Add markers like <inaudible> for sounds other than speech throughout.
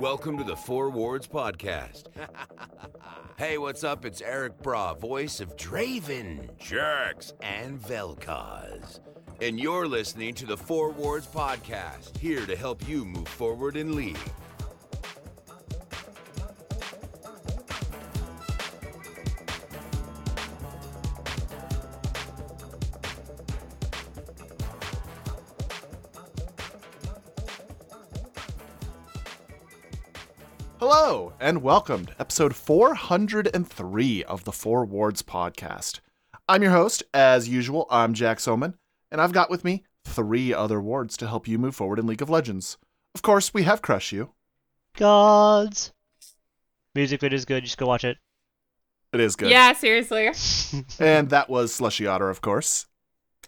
Welcome to the Four Wards Podcast. <laughs> hey, what's up? It's Eric Braa, voice of Draven, Jerks, and Vel'Koz. And you're listening to the Four Wards Podcast, here to help you move forward in League. Hello, and welcome to episode 403 of the Four Wards podcast. I'm your host, as usual. I'm Jaxomen, and I've got with me three other wards to help you move forward in League of Legends. Of course, we have CrushU. Gods. Music video's good. Just go watch it. It is good. Yeah, seriously. <laughs> And that was Slushy Otter, of course.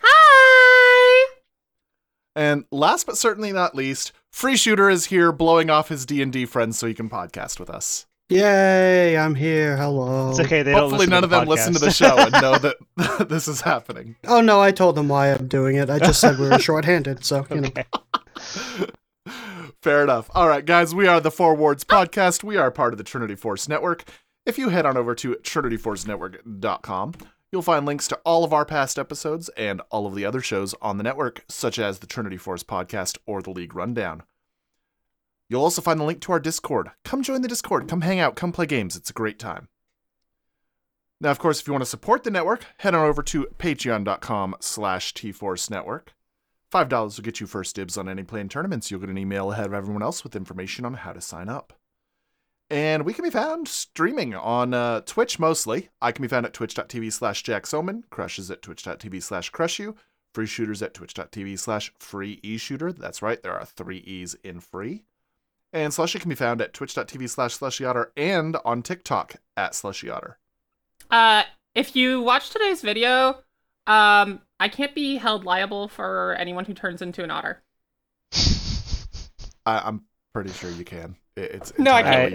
Hi. And last but certainly not least, Free Shooter is here blowing off his D&D friends so he can podcast with us. Yay, I'm here. Hello. It's okay. They don't Hopefully none to of the them listen to the show and know <laughs> that <laughs> this is happening. Oh no, I told them why I'm doing it. I just said we were <laughs> shorthanded, so you know. Fair enough. All right, guys, we are the Four Wards podcast. We are part of the Trinity Force Network. If you head on over to trinityforcenetwork.com, you'll find links to all of our past episodes and all of the other shows on the network, such as the Trinity Force podcast or the League Rundown. You'll also find the link to our Discord. Come join the Discord. Come hang out. Come play games. It's a great time. Now, of course, if you want to support the network, head on over to patreon.com slash tforcenetwork. Five dollars will get you first dibs on any planned tournaments. You'll get an email ahead of everyone else with information on how to sign up. And we can be found streaming on uh, Twitch mostly. I can be found at twitch.tv slash jaxomen, Crush is at twitch.tv slash crushu, Free Shooters at twitch.tv slash free e-shooter. That's right, there are three e's in free. And Slushy can be found at twitch.tv slash slushyotter and on TikTok at slushyotter. Uh, if you watch today's video, um, I can't be held liable for anyone who turns into an otter. I- I'm pretty sure you can. It- It's No, I can't.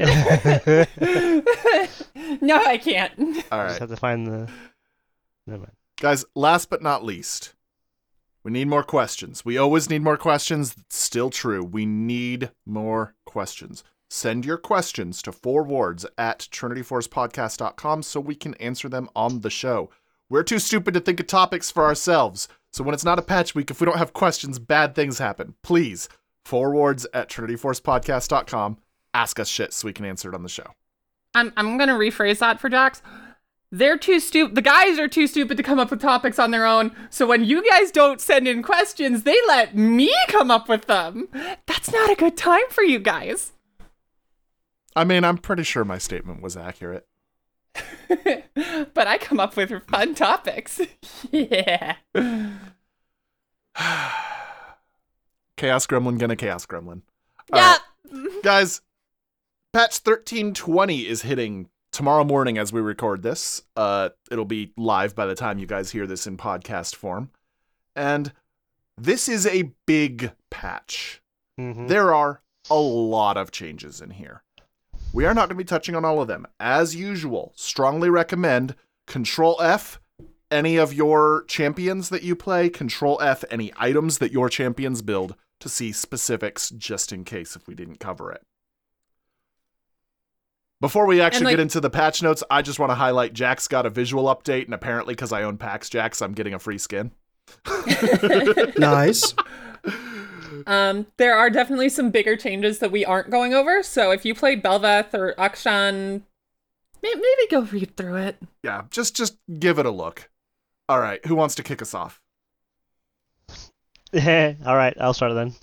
<laughs> no, I can't. All Just have to find the. Never mind. Guys, last but not least, we need more questions. We always need more questions. It's still true. We need more questions. Send your questions to fourwards at trinityforcepodcast.com so we can answer them on the show. We're too stupid to think of topics for ourselves. So when it's not a patch week, if we don't have questions, bad things happen. Please, fourwards at trinityforcepodcast.com. Ask us shit so we can answer it on the show. I'm I'm gonna rephrase that for Jax. They're too stupid. The guys are too stupid to come up with topics on their own. So when you guys don't send in questions, they let me come up with them. That's not a good time for you guys. I mean, I'm pretty sure my statement was accurate. <laughs> but I come up with fun topics. <laughs> yeah. <sighs> Chaos Gremlin gonna Chaos Gremlin. Yeah. right. Guys, patch 1320 is hitting tomorrow morning as we record this. Uh, it'll be live by the time you guys hear this in podcast form. And this is a big patch. Mhm. There are a lot of changes in here. We are not going to be touching on all of them. As usual, strongly recommend Control F any of your champions that you play, Control F any items that your champions build to see specifics just in case if we didn't cover it. Before we actually like- get into the patch notes, I just want to highlight Jax's got a visual update, and apparently, because I own PAX Jax, I'm getting a free skin. <laughs> <laughs> Nice. Um, there are definitely some bigger changes that we aren't going over. So if you play Bel'Veth or Akshan, maybe go read through it. Yeah, just just give it a look. All right, who wants to kick us off? <laughs> All right, I'll start then.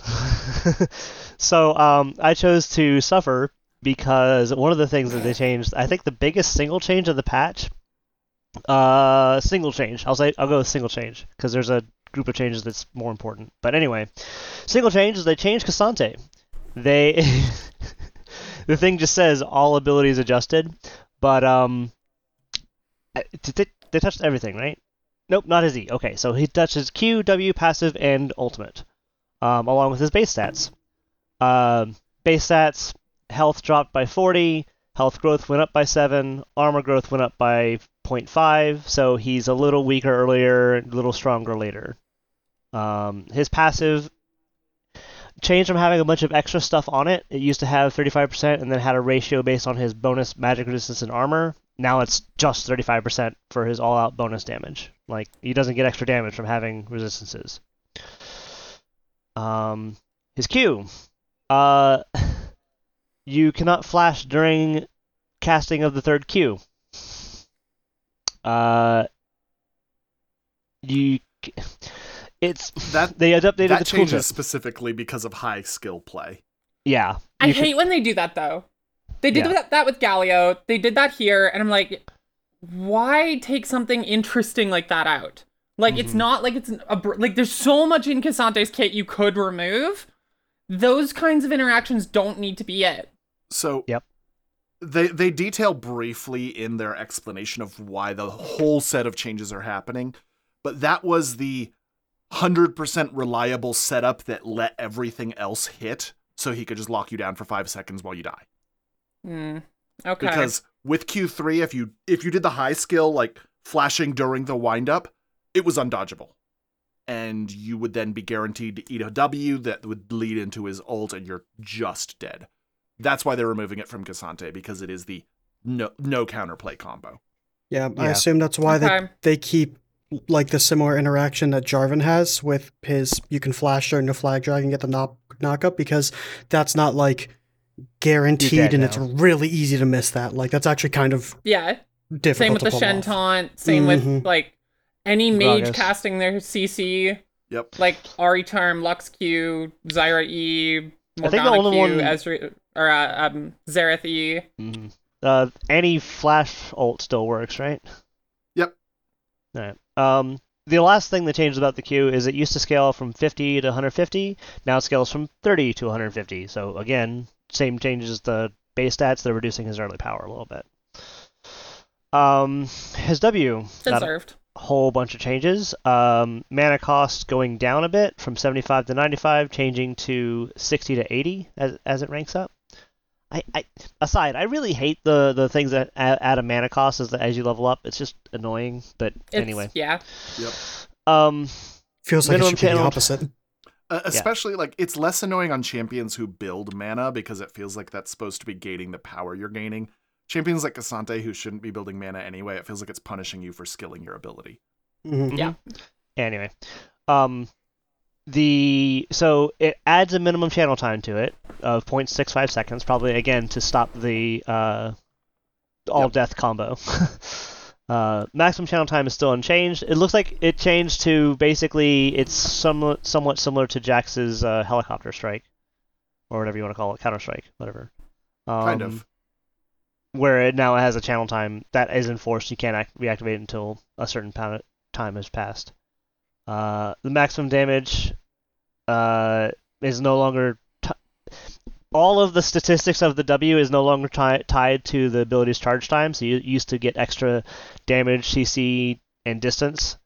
so, um, I chose to suffer because one of the things that they changed, I think the biggest single change of the patch, uh, single change. I'll say I'll go with single change because there's a group of changes that's more important. But anyway, single change is they changed K'Sante. They <laughs> the thing just says all abilities adjusted, but um, they, they touched everything, right? Nope, not his E. Okay, so he touches Q, W, passive, and ultimate, um, along with his base stats. Um, base stats: health dropped by 40, health growth went up by 7, armor growth went up by 0.5, so he's a little weaker earlier, a little stronger later. Um, his passive changed from having a bunch of extra stuff on it. It used to have 35% and then had a ratio based on his bonus magic resistance and armor. Now it's just 35% for his all out bonus damage. Like, he doesn't get extra damage from having resistances. Um, his Q. Uh, <laughs> you cannot flash during casting of the third Q. Uh, you, it's That they updated that the changes tooltip. specifically because of high skill play. Yeah. I you can- hate when they do that though. They did Yeah. that, that with Galio. They did that here, and I'm like, why take something interesting like that out? Like it's Mhm. not like it's a like there's so much in K'Sante's kit you could remove. Those kinds of interactions don't need to be it. So Yep. They they detail briefly in their explanation of why the whole set of changes are happening, but that was the 100% reliable setup that let everything else hit so he could just lock you down for 5 seconds while you die. Hmm. Okay. Because with Q3 if you if you did the high skill like flashing during the windup, it was undodgeable. And you would then be guaranteed to eat a W that would lead into his ult and you're just dead. That's why they're removing it from K'Sante because it is the no no counterplay combo. Yeah, I assume that's why Okay. they, they keep like the similar interaction that Jarvan has with his you can flash during the flag drag and get the knock knock up because that's not like guaranteed dead and it's really easy to miss that. Like that's actually kind of yeah. difficult Same with to the pull Shen taunt. Same Mhm. with like any mage Gragas. casting their CC, Yep. like Ahri Charm, Lux Q, Zyra E, I think the Morgana only Q, one- Ezra, or uh, um, Xerath E. Mhm. Uh, any flash ult still works, right? Yep. Alright. Um, the last thing that changed about the Q is it used to scale from 50 to 150. Now it scales from 30 to 150. So again, same changes the base stats. They're reducing his early power a little bit. Um, his W got a Deserved. Whole bunch of changes. Um, mana cost going down a bit from 75 to 95, changing to 60 to 80 as, as it ranks up. I, I aside, I really hate the, the things that add, add a mana cost as, as you level up. It's just annoying. But It's, anyway, Yeah. um, Feels like it Minimum should be the opposite. Uh, especially like it's less annoying on champions who build mana because it feels like that's supposed to be gating the power you're gaining. Champions like K'Sante who shouldn't be building mana anyway, it feels like it's punishing you for skilling your ability. Mhm. Yeah. anyway, um, the so it adds a minimum channel time to it of 0.65 seconds, probably again to stop the uh, all Yep. death combo. <laughs> uh, maximum channel time is still unchanged. It looks like it changed to basically it's somewhat somewhat similar to Jax's uh, helicopter strike, or whatever you want to call it, counter strike, whatever. Um, Kind of. Where it now it has a channel time that is enforced. You can't act- reactivate until a certain time has passed. Uh, the maximum damage uh, is no longer. T- all of the statistics of the W is no longer ti- tied to the ability's charge time. So you used to get extra damage, CC, and distance.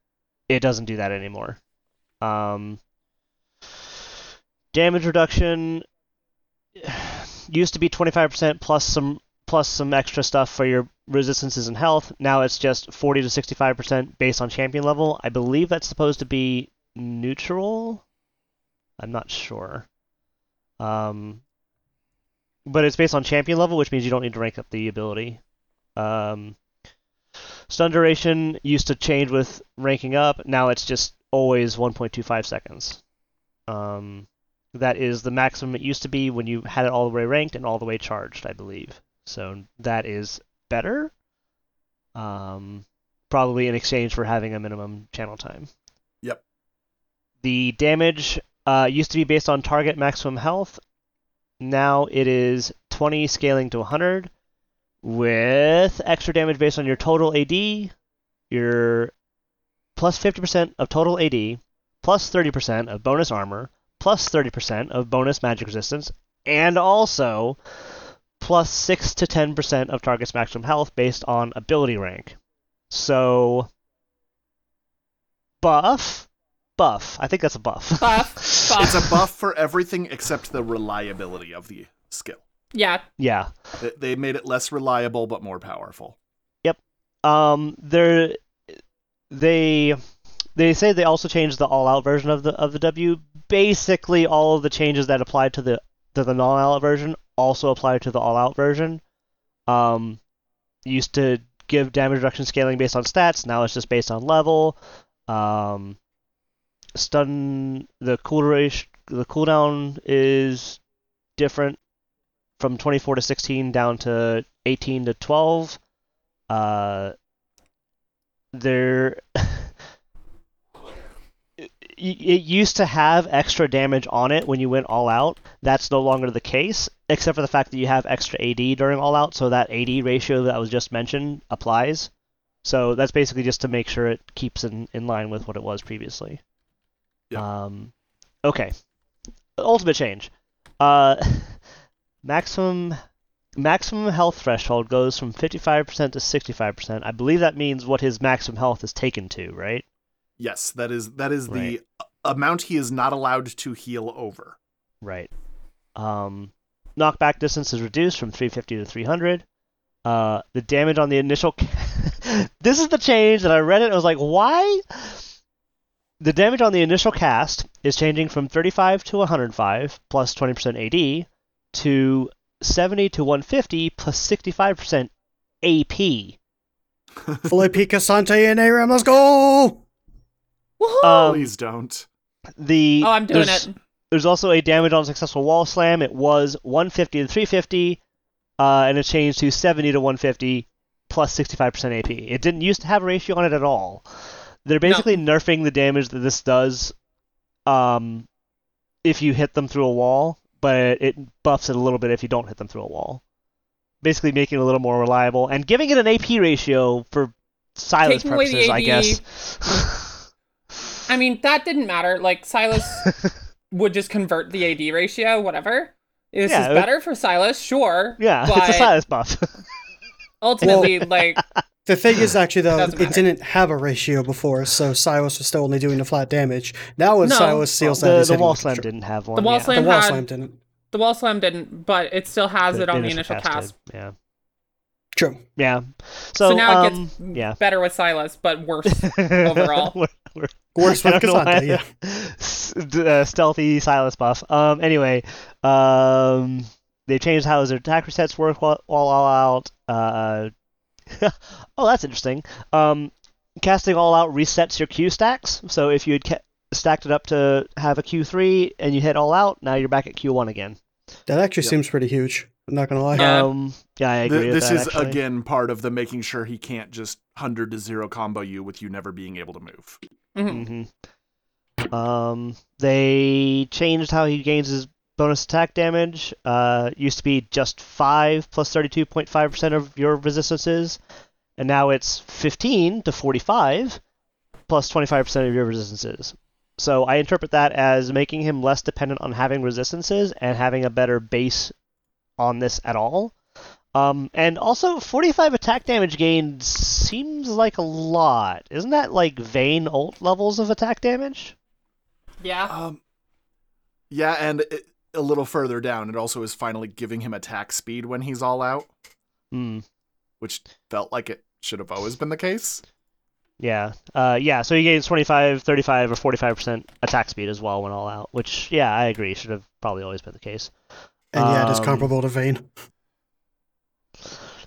It doesn't do that anymore. Um, damage reduction <sighs> used to be 25% plus some plus some extra stuff for your resistances and health. Now it's just 40 to 65% based on champion level. I believe that's supposed to be neutral. I'm not sure. Um, but it's based on champion level, which means you don't need to rank up the ability. Um, stun duration used to change with ranking up. Now it's just always 1.25 seconds. Um, that is the maximum it used to be when you had it all the way ranked and all the way charged, I believe. So that is better. Um, probably in exchange for having a minimum channel time. Yep. The damage uh, used to be based on target maximum health. Now it is 20 scaling to 100 with extra damage based on your total AD, your plus 50% of total AD, plus 30% of bonus armor, plus 30% of bonus magic resistance, and also plus 6 to 10% of target's maximum health based on ability rank. So, buff? Buff. I think that's a buff. Buff. <laughs> Buff. It's a buff for everything except the reliability of the skill. yeah. yeah. They- They made it less reliable but more powerful. Yep. Um, they're they they say they also changed the all-out version of the of the W basically all of the changes that apply to the to the non-all-out version also apply to the all-out version. Um, used to give damage reduction scaling based on stats. Now it's just based on level. Um, stun the cool duration, the cooldown is different from 24 to 16 down to 18 to 12. Uh, there <laughs> it used to have extra damage on it when you went all out. That's no longer the case, except for the fact that you have extra AD during all out, so that AD ratio that was just mentioned applies. So that's basically just to make sure it keeps in, in line with what it was previously. Yeah. Um, okay. Ultimate change. Uh, <laughs> maximum maximum health threshold goes from 55% to 65%. I believe that means what his maximum health is taken to, right? Yes, that is that is Right. the amount he is not allowed to heal over. Right. Um, knockback distance is reduced from 350 to 300. Uh, the damage on the initial. <laughs> this is the change that I read it and I was like, why? The damage on the initial cast is changing from 35 to 105 plus 20% AD to 70 to 150 plus 65% AP. Felipe K'Sante and ARAM, let's go! Woohoo! Um, Please don't. the oh, I'm doing it. There's also a damage on successful wall slam. It was 150 to 350, uh, and it changed to 70 to 150 plus 65% AP. It didn't used to have a ratio on it at all. They're basically nerfing the damage that this does um, if you hit them through a wall, but it buffs it a little bit if you don't hit them through a wall. Basically making it a little more reliable and giving it an AP ratio for Sylas Taking purposes, I guess. I mean, that didn't matter. Like Sylas <laughs> would just convert the AD ratio, whatever. This Yeah, is better for Sylas, sure. yeah, but it's a Sylas buff. <laughs> ultimately, like, The thing is, actually, though, Doesn't it didn't have a ratio before, so Sylas was still only doing the flat damage. Now, when No. Sylas seals that, the the wall slam didn't have one. the wall yeah. slam The wall had slam didn't. the wall slam didn't, but it still has it on the initial cast. did, Yeah. True. Yeah. So, So, now it um, gets yeah. better with Sylas, but worse <laughs> overall. We're- we're- Worse with don't why- yeah. <laughs> Uh, stealthy Silas buff. Um. Anyway, um, they changed how his attack resets work while, while all out. Uh. <laughs> oh, that's interesting. Um, casting all out resets your Q stacks. So if you had ca- stacked it up to have a Q3 and you hit all out, now you're back at Q1 again. That actually Yep. seems pretty huge. I'm not gonna lie. Yeah. Um. Yeah, I agree Th- with this that. is actually. again part of the making sure he can't just hundred to zero combo you with you never being able to move. Mhm. hmm Um, they changed how he gains his bonus attack damage. Uh, used to be just five plus thirty-two point five percent of your resistances, and now it's fifteen to forty-five plus twenty-five percent of your resistances. So I interpret that as making him less dependent on having resistances and having a better base on this at all. Um, and also 45 attack damage gain seems like a lot. Isn't that like Vayne ult levels of attack damage? Yeah. Um, yeah, and it, a little further down, it also is finally giving him attack speed when he's all out, Hmm. which felt like it should have always been the case. Yeah. Uh, yeah, so he gains 25, 35, or 45% attack speed as well when all out, which, yeah, I agree, should have probably always been the case. And yeah, it is um, comparable to Vayne.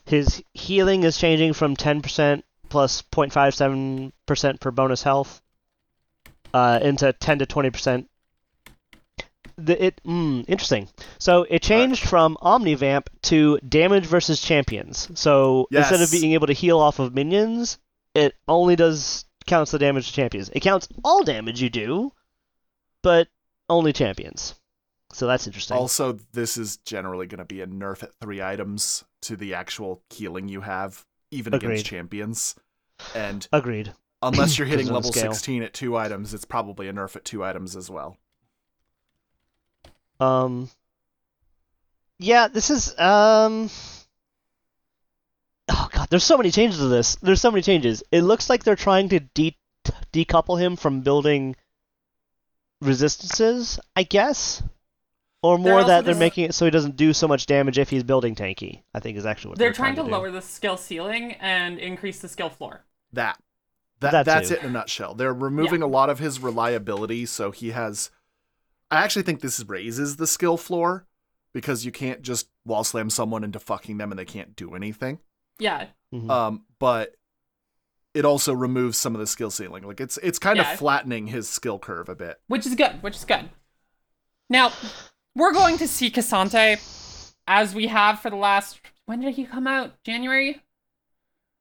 His healing is changing from 10% plus 0.57% per bonus health uh, into 10 to 20%. The, it mm, interesting. So it changed from Omnivamp to damage versus champions. So instead of being able to heal off of minions, it only does counts the damage to champions. It counts all damage you do, but only champions. So that's interesting. Also, this is generally going to be a nerf at three items to the actual healing you have, even Agreed. against champions. And Agreed. unless <clears throat> you're hitting Because of the level 16 at two items, it's probably a nerf at two items as well. Um. Yeah, this is um. Oh god, there's so many changes to this. There's so many changes. It looks like they're trying to de- decouple him from building resistances, I guess, or They're more that they're just- making it so he doesn't do so much damage if he's building tanky. I think is actually what They're they're, trying to do. lower the skill ceiling and increase the skill floor. That. That, That that's too. it in a nutshell. They're removing a lot of his reliability, so he has I actually think this raises the skill floor because you can't just wall slam someone into fucking them and they can't do anything. Yeah. Mhm. Um, but it also removes some of the skill ceiling. Like it's it's kind Yeah. of flattening his skill curve a bit. which is good, which is good. Now, we're going to see K'Sante as we have for the last. When did he come out? January?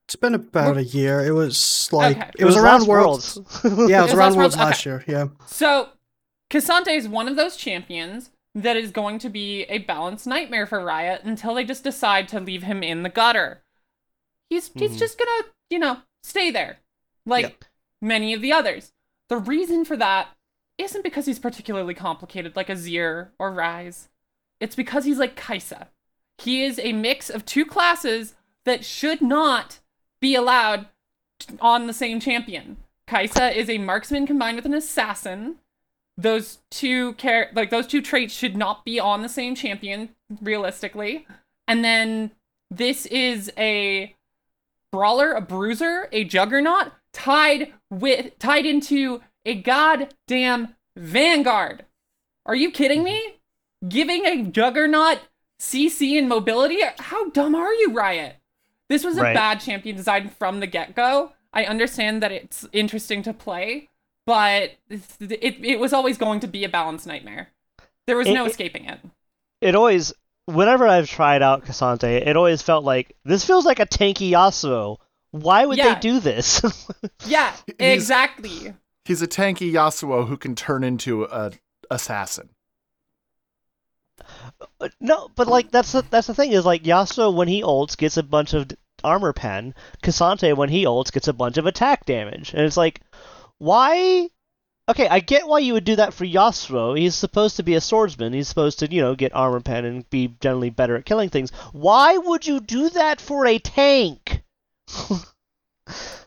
It's been about a year. It was like Okay. it, was, around last Worlds. Yeah, it was was around last Worlds Worlds? last year. Yeah. So, K'Sante is one of those champions that is going to be a balanced nightmare for Riot until they just decide to leave him in the gutter. He's he's Mhm. just gonna, you know, stay there, like Yep. many of the others. The reason for that isn't because he's particularly complicated like Azir or Ryze. It's because he's like Kai'Sa. He is a mix of two classes that should not be allowed on the same champion. Kai'Sa is a marksman combined with an assassin. Those two char- like those two traits should not be on the same champion realistically. And then this is a brawler, a bruiser, a juggernaut tied with tied into a goddamn vanguard. Are you kidding me? Giving a juggernaut CC and mobility? How dumb are you, Riot? This was a Right. bad champion design from the get-go. I understand that it's interesting to play, but it, it, it was always going to be a balanced nightmare. There was It- no escaping it. it always whenever I've tried out K'Sante, it always felt like this feels like a tanky Yasuo. Why would Yeah. they do this? <laughs> Yeah, He's- exactly. He's a tanky Yasuo who can turn into a assassin. no, but like that's the, that's the thing is like Yasuo when he ults gets a bunch of armor pen. K'Sante when he ults gets a bunch of attack damage, and it's like, why? Okay, I get why you would do that for Yasuo. He's supposed to be a swordsman. He's supposed to, you know, get armor pen and be generally better at killing things. Why would you do that for a tank? <laughs>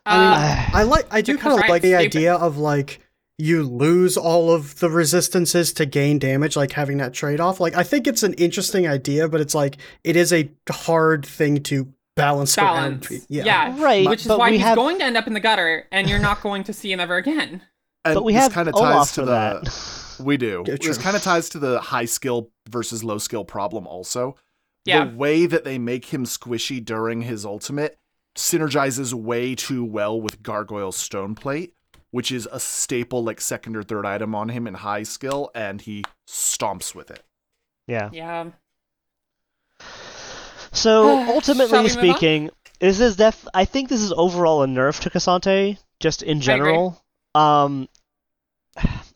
I mean, Uh, I like. I do kind of like the stupid. idea of like you lose all of the resistances to gain damage, like having that trade off. Like I think it's an interesting idea, but it's like it is a hard thing to balance. around. balance. Yeah. Yeah, Right, Which is but why he's have- going to end up in the gutter, and you're not going to see him ever again. <laughs> And but we have kind of Olaf ties to for the that. <laughs> we do. Yeah, This kind of ties to the high skill versus low skill problem also. Yeah. The way that they make him squishy during his ultimate synergizes way too well with Gargoyle's Stone Plate, which is a staple like second or third item on him in high skill, and he stomps with it. yeah. Yeah. So <sighs> ultimately speaking, this is def. I think this is overall a nerf to K'Sante, just in agree. general. Um,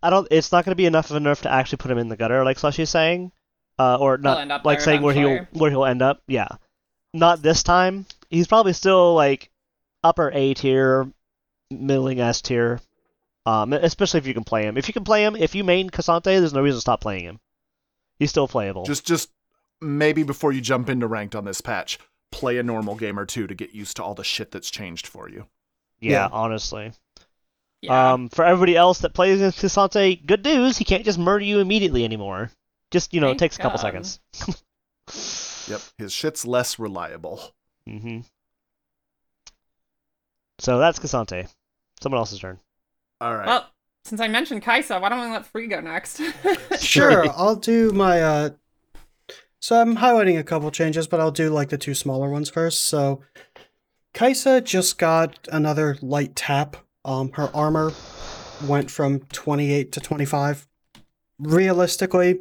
I don't. It's not going to be enough of a nerf to actually put him in the gutter, like Slushy's saying, uh, or not like saying where he'll where he'll end up. Yeah, not this time. He's probably still like upper A tier, middling S tier. Um, especially if you can play him. If you can play him, if you main K'Sante, there's no reason to stop playing him. He's still playable. Just just maybe before you jump into ranked on this patch, play a normal game or two to get used to all the shit that's changed for you. yeah, yeah. honestly. Yeah. Um, for everybody else that plays in K'Sante, good news, he can't just murder you immediately anymore. Just, you know, it Thank takes a couple seconds. <laughs> Yep, his shit's less reliable. Hmm So that's K'Sante. Someone else's turn. All right. well, since I mentioned Kai'Sa, why don't we let Free go next? <laughs> Sure, I'll do my. uh So I'm highlighting a couple changes, but I'll do like the two smaller ones first. So, Kai'Sa just got another light tap. Um, her armor went from 28 to 25. Realistically,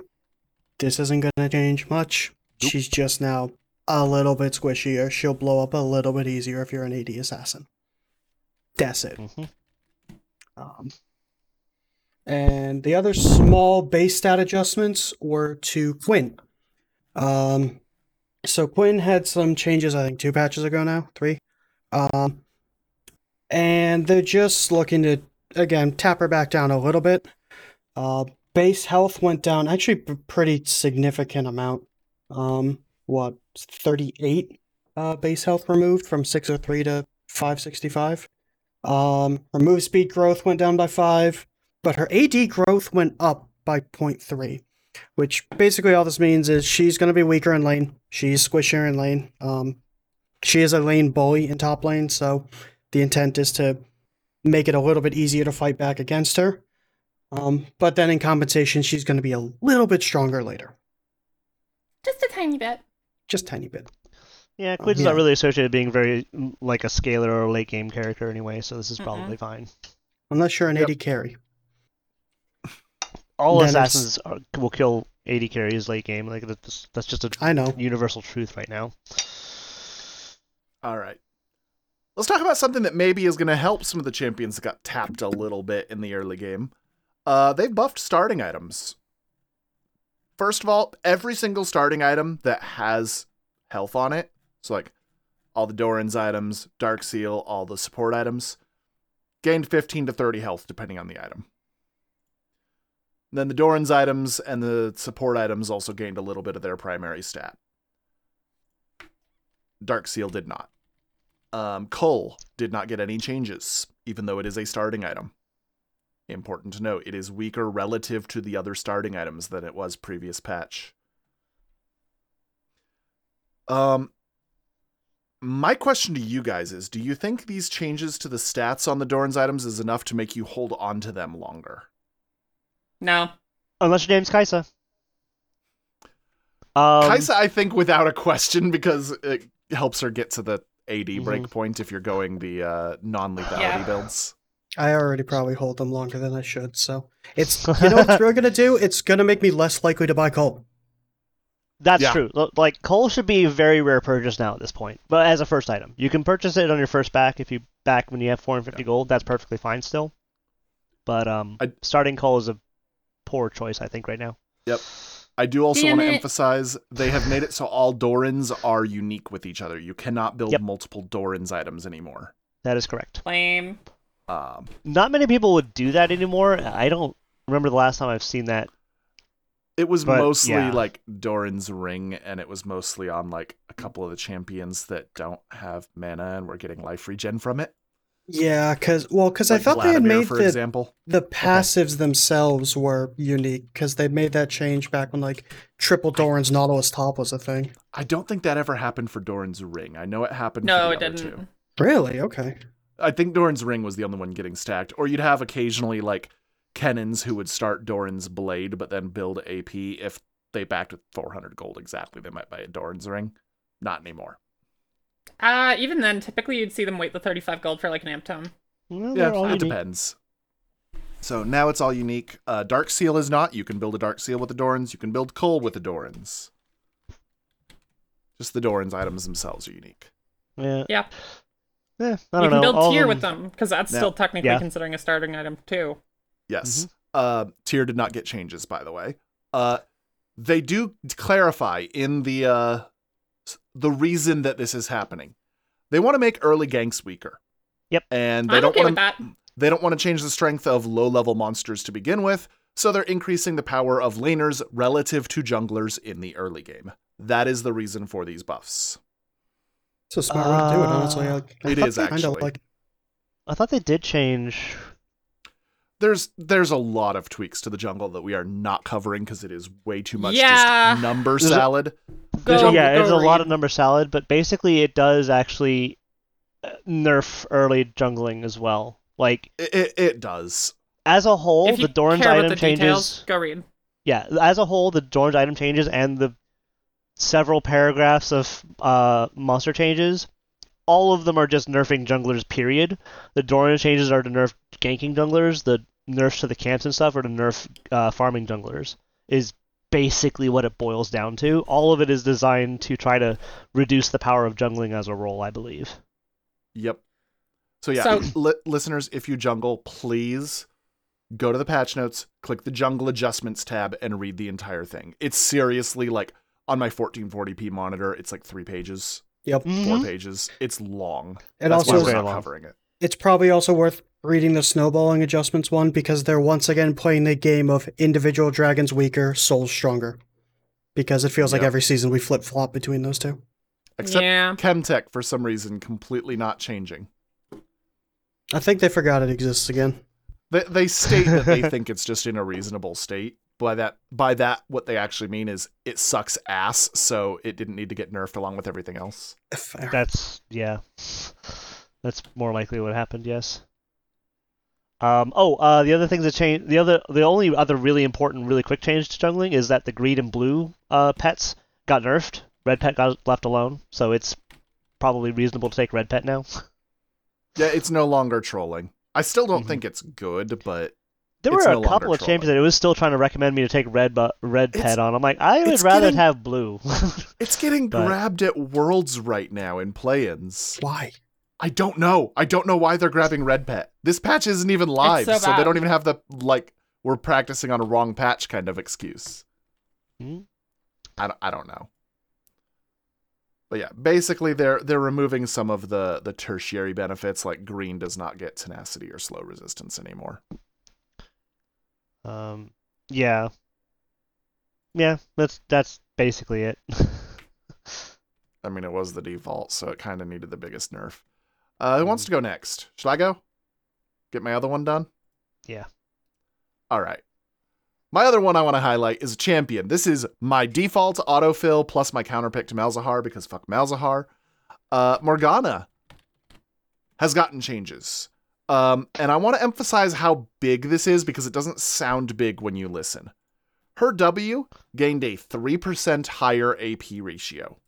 this isn't gonna change much. Nope. She's just now a little bit squishier. She'll blow up a little bit easier if you're an AD assassin. That's it. hmm Um, and the other small base stat adjustments were to Quinn. Um, so Quinn had some changes, I think, two patches ago now, three. Um, and they're just looking to again tap her back down a little bit. Uh, base health went down actually a pretty significant amount. Um, what thirty eight uh, base health removed from six hundred three to five sixty five. Um, her move speed growth went down by five, but her AD growth went up by 0.3. Which basically all this means is she's going to be weaker in lane. She's squishier in lane. Um, she is a lane bully in top lane, so the intent is to make it a little bit easier to fight back against her. Um, but then in compensation, she's going to be a little bit stronger later, Just a tiny bit. Just tiny bit. Yeah, Quinn's yeah. not really associated with being very like a scaler or a late game character anyway, so this is Mm-mm. probably fine. Unless you're an Yep. AD carry. All Then assassins are, will kill AD carries late game. Like that's that's just a I know. universal truth right now. All right. Let's talk about something that maybe is going to help some of the champions that got tapped a little bit in the early game. Uh, they've buffed starting items. First of all, every single starting item that has health on it, so like all the Doran's items, Dark Seal, all the support items, gained 15 to 30 health depending on the item. Then the Doran's items and the support items also gained a little bit of their primary stat. Dark Seal did not. Um, did not get any changes, even though it is a starting item. Important to note, it is weaker relative to the other starting items than it was previous patch. Um, my question to you guys is: Do you think these changes to the stats on the Doran's items is enough to make you hold on to them longer? No. Unless you're James Kai'Sa. Um, Kai'Sa, I think, without a question, because it helps her get to the AD Mhm. breakpoint if you're going the uh, non-lethality Yeah. builds. I already probably hold them longer than I should, so it's <laughs> you know what it's really gonna do? It's gonna make me less likely to buy Cull. That's Yeah. true. Like Cull should be a very rare purchase now at this point, but as a first item, you can purchase it on your first back if you back when you have 450 gold. That's perfectly fine still. But um, I- starting Cull is a poor choice, I think, right now. Yep. I do also Damn want to it. emphasize they have made it so all Dorans are unique with each other. You cannot build Yep. multiple Dorans items anymore. That is correct. Lame. Um, Not many people would do that anymore. I don't remember the last time I've seen that. it was But, mostly yeah. like Doran's ring, and it was mostly on like a couple of the champions that don't have mana and we're getting life regen from it. Yeah, cause well, cause I Like thought they had made for the example. the passives themselves were unique because they made that change back when like triple Doran's Nautilus top was a thing. I don't think that ever happened for Doran's ring. I know it happened. No, for it other didn't. two. Really? Okay. I think Doran's ring was the only one getting stacked. Or you'd have occasionally like Kennens who would start Doran's blade, but then build AP if they backed with 400 gold exactly. They might buy a Doran's ring. Not anymore. Uh, even then, typically you'd see them wait the 35 gold for like an amp tome. Well, Yeah, it unique. depends. So now it's all unique. Uh, Dark Seal is not. You can build a Dark Seal with the Dorans. You can build Cull with the Dorans. Just the Dorans items themselves are unique. Yeah. Yeah. Eh, I You don't can know. build all Tear them- with them because that's Yeah. still technically Yeah. considering a starting item too. Yes. Uh, Tear did not get changes, by the way. Uh, they do clarify in the uh, the reason that this is happening. They want to make early ganks weaker. Yep. And they I'm don't okay want to that. they don't want to change the strength of low level monsters to begin with, so they're increasing the power of laners relative to junglers in the early game. That is the reason for these buffs. It's a smart way to do it, honestly. Uh, Like, I thought they actually. Like, I thought they did change. There's there's a lot of tweaks to the jungle that we are not covering because it is way too much Yeah. just number salad. Go- a, yeah, go it's a lot of number salad, but basically it does actually uh, nerf early jungling as well. Like It, it, it does. as a whole, if the Doran's item about the changes. details, go read. Yeah, as a whole, the Doran's item changes and the several paragraphs of uh, monster changes, all of them are just nerfing junglers. Period. The Doran changes are to nerf ganking junglers. The nerfs to the camps and stuff are to nerf uh, farming junglers. Is basically what it boils down to. All of it is designed to try to reduce the power of jungling as a role, I believe. Yep. So yeah, So- li- listeners, if you jungle, please go to the patch notes, click the jungle adjustments tab, and read the entire thing. It's seriously like on my 1440p monitor, it's like three pages, yep. four Mhm. pages. It's long. It That's why also we're not long. covering it. it's probably also worth reading the snowballing adjustments one because they're once again playing the game of individual dragons weaker, souls stronger. Because it feels like every season we flip flop between those two. Except yeah. Chemtech, for some reason, completely not changing. I think they forgot it exists again. They, they state that they <laughs> think it's just in a reasonable state. By that, by that, what they actually mean is it sucks ass, so it didn't need to get nerfed along with everything else. Fair. That's yeah. That's more likely what happened. Yes. Um, oh, uh, the other things that change, the other, the only other really important, really quick change to jungling is that the green and blue uh, pets got nerfed. Red pet got left alone, so it's probably reasonable to take red pet now. <laughs> Yeah, it's no longer trolling. I still don't Mhm. think it's good, but There It's were no a longer couple of changes that it was still trying to recommend me to take red, but red It's- pet on. I'm like, I would rather getting- have blue. <laughs> it's getting But- grabbed at worlds right now in play-ins. Why? I don't know. I don't know why they're grabbing red pet. This patch isn't even live, so so, they don't even have the like we're practicing on a wrong patch kind of excuse. Hmm? I don't, I don't know. But yeah, basically they're they're removing some of the the tertiary benefits like green does not get tenacity or slow resistance anymore. Um, yeah, yeah, that's that's basically it. I mean, it was the default, so it kind of needed the biggest nerf. Uh, who wants to go next? Should I go? Get my other one done? Yeah. All right. My other one I want to highlight is a champion. This is my default autofill plus my counterpick to Malzahar because fuck Malzahar. Uh, Morgana has gotten changes. Um, and I want to emphasize how big this is because it doesn't sound big when you listen. Her W gained a 3% higher AP ratio.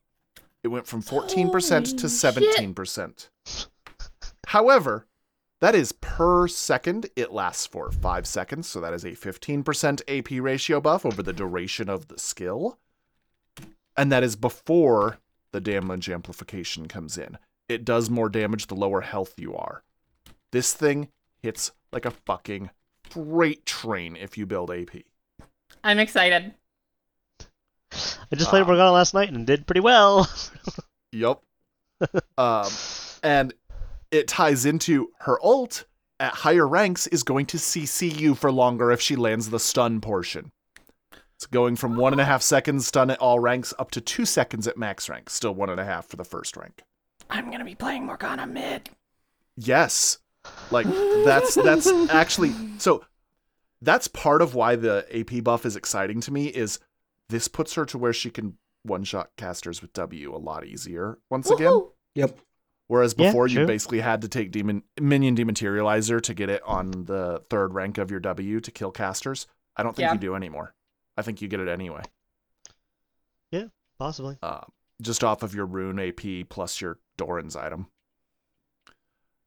It went from 14% to 17%. However, that is per second. It lasts for 5 seconds, so that is a 15% AP ratio buff over the duration of the skill. And that is before the damage amplification comes in. It does more damage the lower health you are. This thing hits like a fucking freight train if you build AP. I'm excited. I just played Ah. Morgana last night and did pretty well. <laughs> Yup. um, and it ties into her ult at higher ranks is going to CC you for longer if she lands the stun portion. It's going from one and a half seconds stun at all ranks up to two seconds at max rank. Still one and a half for the first rank. I'm gonna be playing Morgana mid. Yes. Like that's that's actually so that's part of why the AP buff is exciting to me is this puts her to where she can one shot casters with W a lot easier once again. Yep. Whereas Yeah, before you basically had to take demon minion dematerializer to get it on the third rank of your W to kill casters. I don't think Yeah. you do anymore. I think you get it anyway. Yeah, possibly. Uh, just off of your rune AP plus your Doran's item.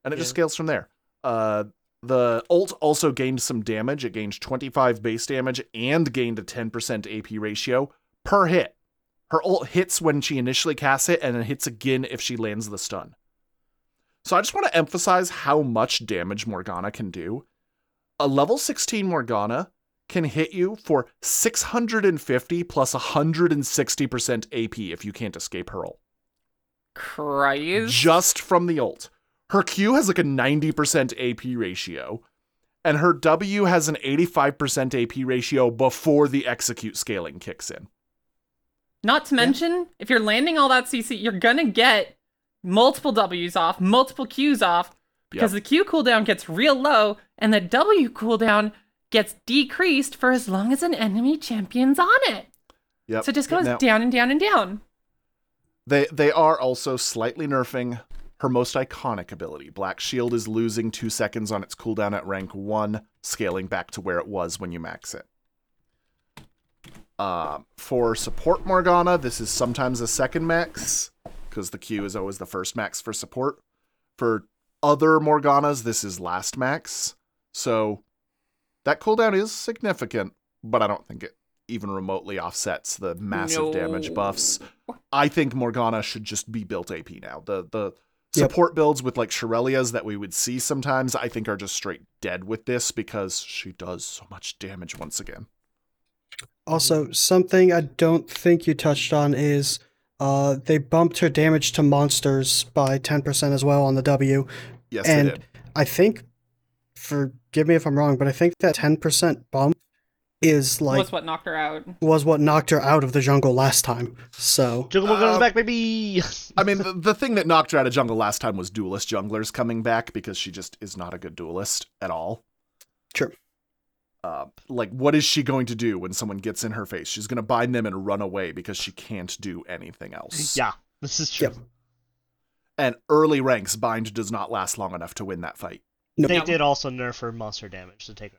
And it just scales from there. Uh, the ult also gained some damage. It gained 25 base damage and gained a 10% AP ratio per hit. Her ult hits when she initially casts it and then hits again if she lands the stun. So I just want to emphasize how much damage Morgana can do. A level 16 Morgana can hit you for 650 plus 160% AP if you can't escape her ult. Christ. Just from the ult. Her Q has like a 90% AP ratio, and her W has an 85% AP ratio before the execute scaling kicks in. Not to mention, if you're landing all that CC, you're gonna get multiple W's off, multiple Q's off, because the Q cooldown gets real low, and the W cooldown gets decreased for as long as an enemy champion's on it. Yep. So it just goes Now- down and down and down. They they are also slightly nerfing her most iconic ability. Black Shield is losing two seconds on its cooldown at rank one, scaling back to where it was when you max it. Um, for support Morgana, this is sometimes a second max because the Q is always the first max for support. For other Morganas, this is last max. So that cooldown is significant, but I don't think it even remotely offsets the massive damage buffs. I think Morgana should just be built AP now. The the Yep. support builds with like Shurelya's that we would see sometimes, I think are just straight dead with this because she does so much damage once again. Also, something I don't think you touched on is uh, they bumped her damage to monsters by 10% as well on the W. Yes, and they did. I think, forgive me if I'm wrong, but I think that 10% bump is like was what knocked her out. was what knocked her out of the jungle last time. So Jungle Morgana's Uh, back, baby. <laughs> I mean, the, the thing that knocked her out of jungle last time was duelist junglers coming back because she just is not a good duelist at all. True. Uh, like, what is she going to do when someone gets in her face? She's going to bind them and run away because she can't do anything else. yeah, this is true. Yep. And early ranks bind does not last long enough to win that fight. No. They did also nerf her monster damage to take her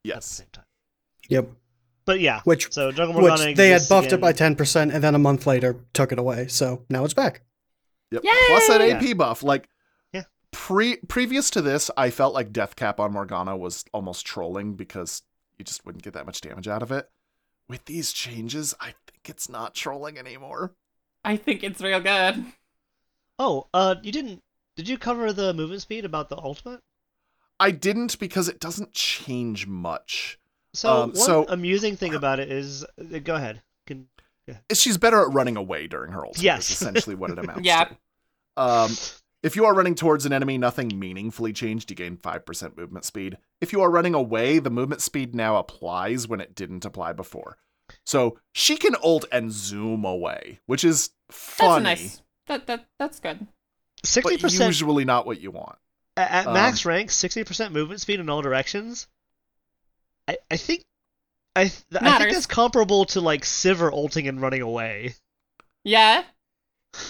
at the Yes. same time. Yep. But yeah, Which so Jungle which Morgana they had exists buffed it by ten percent, and then a month later took it away. So now it's back. Yep. Yay! Plus that Yeah. AP buff. Like Yeah. pre previous to this, I felt like Death Cap on Morgana was almost trolling because you just wouldn't get that much damage out of it. With these changes, I think it's not trolling anymore. I think it's real good. Oh, uh, you didn't? Did you cover the movement speed about the ultimate? I didn't because it doesn't change much. So Um, one so- amusing thing about it is, uh, go ahead. Can She's better at running away during her ultimate. Yes. is essentially what it amounts <laughs> Yeah. to. Um, if you are running towards an enemy, nothing meaningfully changed. You gain 5% movement speed. If you are running away, the movement speed now applies when it didn't apply before. So she can ult and zoom away, which is funny. That's nice. That that that's good. sixty but percent usually not what you want. At um, max rank, sixty percent movement speed in all directions. I I think. I, th- I think Matters. that's comparable to like Sivir ulting and running away. Yeah.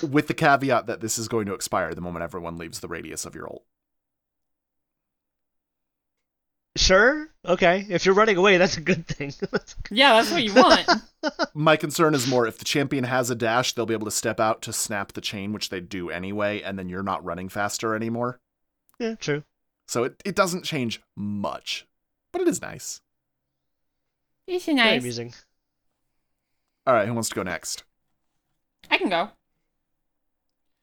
With the caveat that this is going to expire the moment everyone leaves the radius of your ult. Sure, okay. If you're running away, that's a good thing. <laughs> Yeah, that's what you want. <laughs> My concern is more if the champion has a dash, they'll be able to step out to snap the chain, which they do anyway, and then you're not running faster anymore. Yeah, true. So it, it doesn't change much, but it is nice. It's Very nice. amusing. All right, who wants to go next? I can go.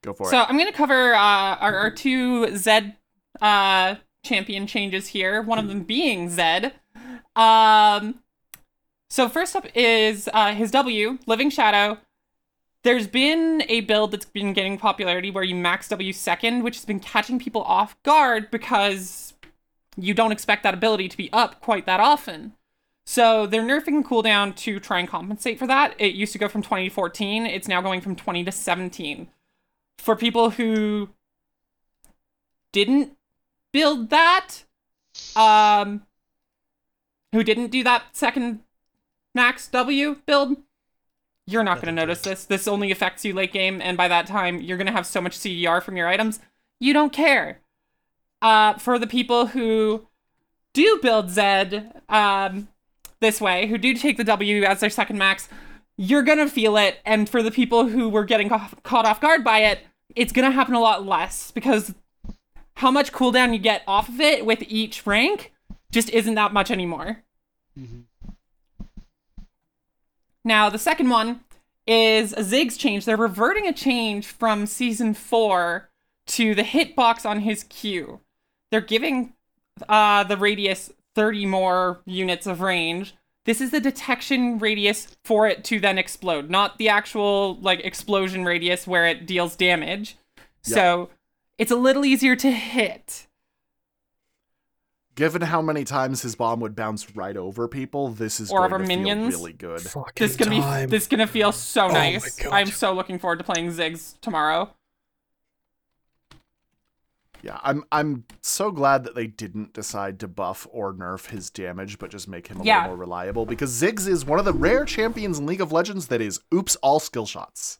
Go for So it. So I'm gonna cover uh, our, our two Zed uh, champion changes here. One of them being Zed. Um, so first up is uh, his W, Living Shadow. There's been a build that's been getting popularity where you max W second, which has been catching people off guard because you don't expect that ability to be up quite that often. So they're nerfing the cooldown to try and compensate for that. It used to go from 20 to 14. It's now going from 20 to 17 for people who didn't build that um who didn't do that second max w build you're not going to notice this. This only affects you late game and by that time you're going to have so much cdr from your items you don't care. Uh for the people who do build zed um this way who do take the w as their second max you're gonna feel it. And for the people who were getting ca- caught off guard by it it's gonna happen a lot less because how much cooldown you get off of it with each rank just isn't that much anymore. Mhm. Now the second one is a ziggs change they're reverting a change from season 4 to the hitbox on his q they're giving uh, the radius 30 more units of range this is the detection radius for it to then explode, not the actual like explosion radius where it deals damage. So it's a little easier to hit. Given how many times his bomb would bounce right over people, this is Or going to minions. feel really good. Fucking This is gonna time. be this is gonna feel so Oh nice. I'm so looking forward to playing Ziggs tomorrow. Yeah, I'm I'm so glad that they didn't decide to buff or nerf his damage, but just make him a Yeah. little more reliable. Because Ziggs is one of the rare champions in League of Legends that is oops all skill shots.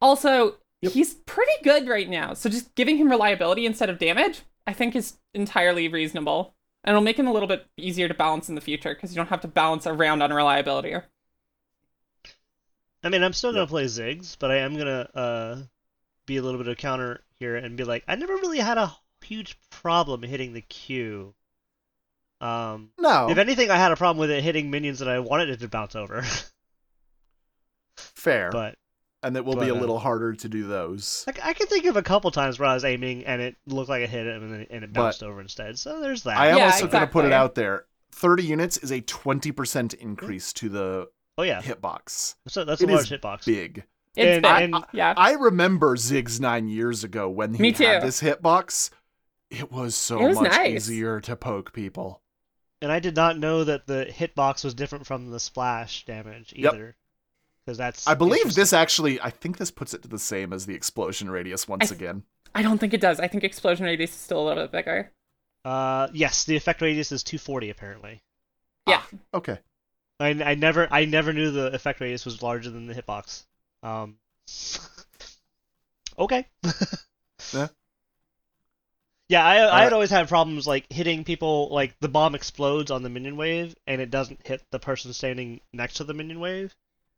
Also, he's pretty good right now, so just giving him reliability instead of damage, I think is entirely reasonable. And it'll make him a little bit easier to balance in the future because you don't have to balance around unreliability. I mean, I'm still gonna play Ziggs, but I am gonna uh, be a little bit of counter here and be like, I never really had a huge problem hitting the Q. Um, No, if anything, I had a problem with it hitting minions that I wanted it to bounce over. <laughs> fair, but and it will be but, a uh, little harder to do those. I, I can think of a couple times where I was aiming and it looked like it hit it and, then, and it But- bounced over instead. So there's that. I am Yeah, also going to put it out there. 30 units is a 20% increase to the oh yeah, hitbox. so that's It a large is hitbox. Big. It's And- big. and- yeah. I remember Ziggs nine years ago when he Me had too. this hitbox. It was so It was much nice. easier to poke people. And I did not know that the hitbox was different from the splash damage Yep. Either. Because that's I believe this actually, I think this puts it to the same as the explosion radius once I- again. I don't think it does. I think explosion radius is still a little bit bigger. Uh, yes, the effect radius is 240 apparently. Yeah. Okay. I, I never I never knew the effect radius was larger than the hitbox. Um. <laughs> okay. <laughs> Yeah. Yeah, I, I had always had problems like hitting people. Like the bomb explodes on the minion wave, and it doesn't hit the person standing next to the minion wave.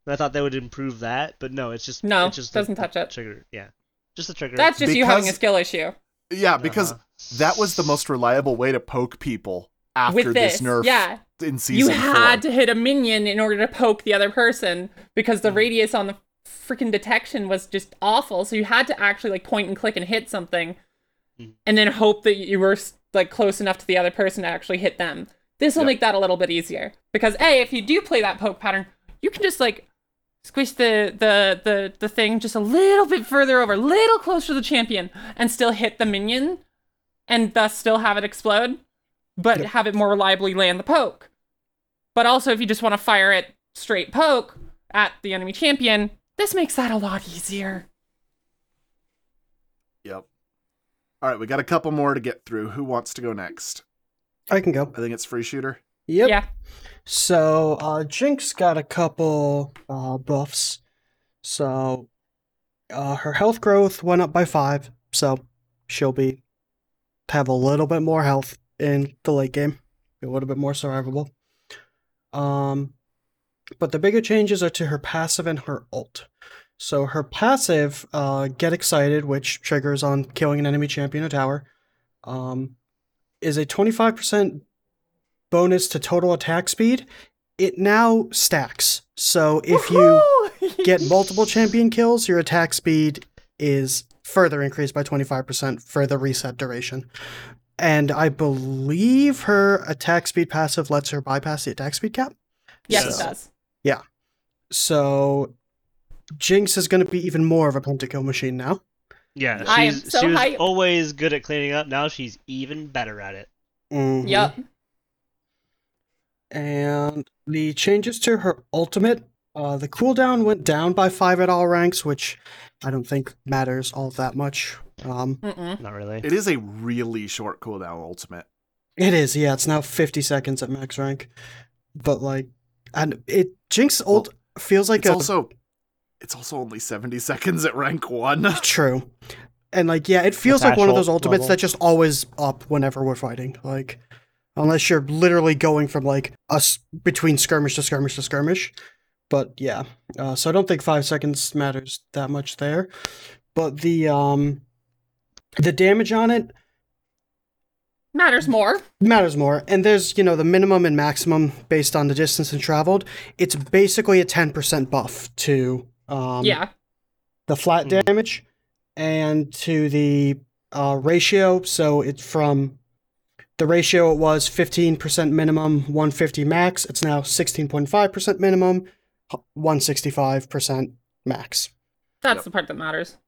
And I thought they would improve that, but no, it's just No, it's just doesn't the, touch the it. Trigger, yeah, just the trigger. That's just you having a skill issue. Yeah, because Uh-huh. that was the most reliable way to poke people after With this, this, nerf yeah. in season, You had four. to hit a minion in order to poke the other person because the radius on the freaking detection was just awful. So you had to actually like point and click and hit something, Mhm. and then hope that you were like close enough to the other person to actually hit them. This will Yep. make that a little bit easier because a if you do play that poke pattern, you can just like squish the the the the thing just a little bit further over, a little closer to the champion, and still hit the minion, and thus still have it explode, but Yep. have it more reliably land the poke. But also, if you just want to fire it straight poke at the enemy champion, this makes that a lot easier. Yep. All right, we got a couple more to get through. Who wants to go next? I can go. I think it's free shooter. Yep. Yeah. So uh, Jinx got a couple uh, buffs. So uh, her health growth went up by five. So she'll be have a little bit more health in the late game, be a little bit more survivable. Um, but the bigger changes are to her passive and her ult. So her passive, uh, get excited, which triggers on killing an enemy champion or tower, um, is a twenty five percent bonus to total attack speed, it now stacks. So if you get multiple <laughs> champion kills, your attack speed is further increased by 25% for the reset duration. And I believe her attack speed passive lets her bypass the attack speed cap. yes, So- it does. Yeah. So Jinx is going to be even more of a pentakill machine now. yeah, I am she's, so she was hyped. always good at cleaning up. Now she's even better at it. Mhm. Yep. And the changes to her ultimate, uh, the cooldown went down by five at all ranks, which I don't think matters all that much. Um, Mm-mm. Not really. It is a really short cooldown ultimate. it is, yeah. It's now fifty seconds at max rank, but like, and it Jinx ult feels like It's a also it's also only 70 seconds at rank 1. <laughs> true, and like, yeah, it feels like one of those ultimates level. that just always up whenever we're fighting. Like, unless you're literally going from like us between skirmish to skirmish to skirmish. But yeah, uh, so I don't think five seconds matters that much there. But the um, the damage on it Matters more. matters more. And there's you know the minimum and maximum based on the distance and traveled. It's basically a ten percent buff to um, yeah. the flat Mhm. damage and to the uh, ratio. So it's from the ratio it was 15% minimum, 150 max. It's now 16.5% minimum, 165% max. That's Yep. the part that matters.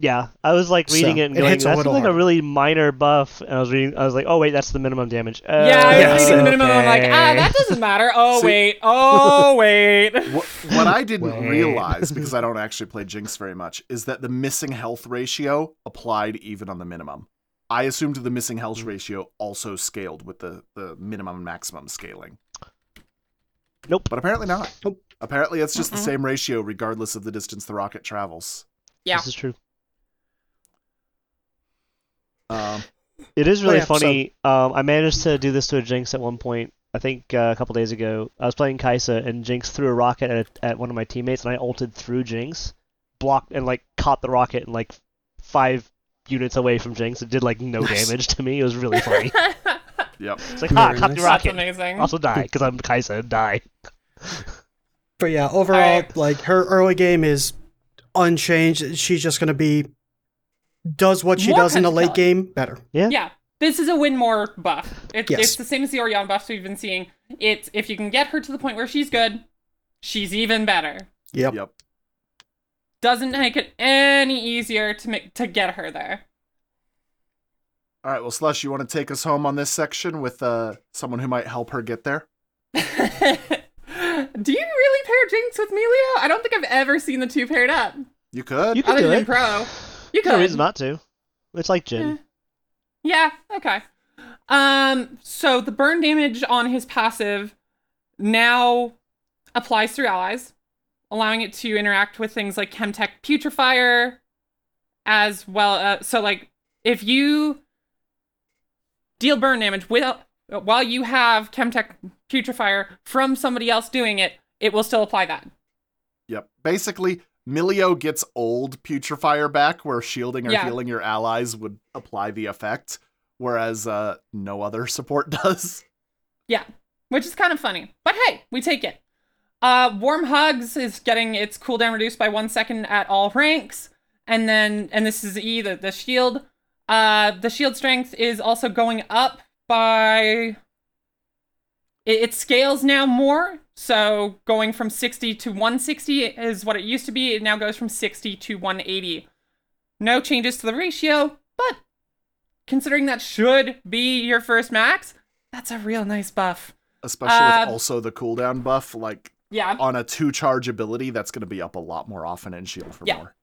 Yeah, I was like reading So, it and going, hits a "That's little like a really minor buff." And I was reading, I was like, "Oh wait, that's the minimum damage." yeah, I was yes, reading the minimum. I'm like, ah, that <laughs> doesn't matter. Oh See- wait. Oh <laughs> wait. what, what I didn't Wait. realize, <laughs> because I don't actually play Jinx very much, is that the missing health ratio applied even on the minimum. I assumed the missing health ratio also scaled with the, the minimum and maximum scaling. Nope. But apparently not. Nope. Apparently it's just the Mm-mm. same ratio regardless of the distance the rocket travels. Yeah. This is true. Um, It is Oh, really yeah, so- funny. Um, I managed to do this to a Jinx at one point. I think uh, a couple days ago. I was playing Kai'Sa, and Jinx threw a rocket at, at one of my teammates, and I ulted through Jinx, blocked, and like caught the rocket and like five units away from Jinx. It did like no Nice. damage to me. It was really funny. <laughs> yep. It's like, ha, Very caught nice. the That's rocket. amazing. Also die because I'm Kai'Sa and die. But yeah, overall, Alright. like her early game is unchanged. She's just going to be does what she More does in the late game better. Yeah. Yeah, this is a win more buff. It, Yes. It's the same as the Orion buffs we've been seeing. It's if you can get her to the point where she's good, she's even better. Yep. Yep. Doesn't make it any easier to make to get her there. All right, well, Slush, you want to take us home on this section with uh, someone who might help her get there? <laughs> Do you really pair Jinx with Milio? I don't think I've ever seen the two paired up. You could. You can Other do than it. Pro. You No could. reason not to. It's like Jhin. Yeah, okay. Um, so the burn damage on his passive now applies through allies, allowing it to interact with things like Chemtech Putrefier, as well. Uh, so, like, if you deal burn damage without, while you have Chemtech Putrefier from somebody else doing it, it will still apply that. Yep. Basically, Milio gets old putrefier back where shielding or Yeah. healing your allies would apply the effect, whereas uh no other support <laughs> does. Yeah, which is kind of funny. But hey, we take it. Uh, Warm Hugs is getting its cooldown reduced by one second at all ranks. And then, and this is E, the, the shield. Uh, the shield strength is also going up by. It, it scales now more. So going from 60 to 160 is what it used to be. It now goes from 60 to 180. No changes to the ratio, but considering that should be your first max, that's a real nice buff. Especially Uh, with also the cooldown buff, like Yeah. on a two charge ability, that's gonna be up a lot more often in shield for Yeah. more.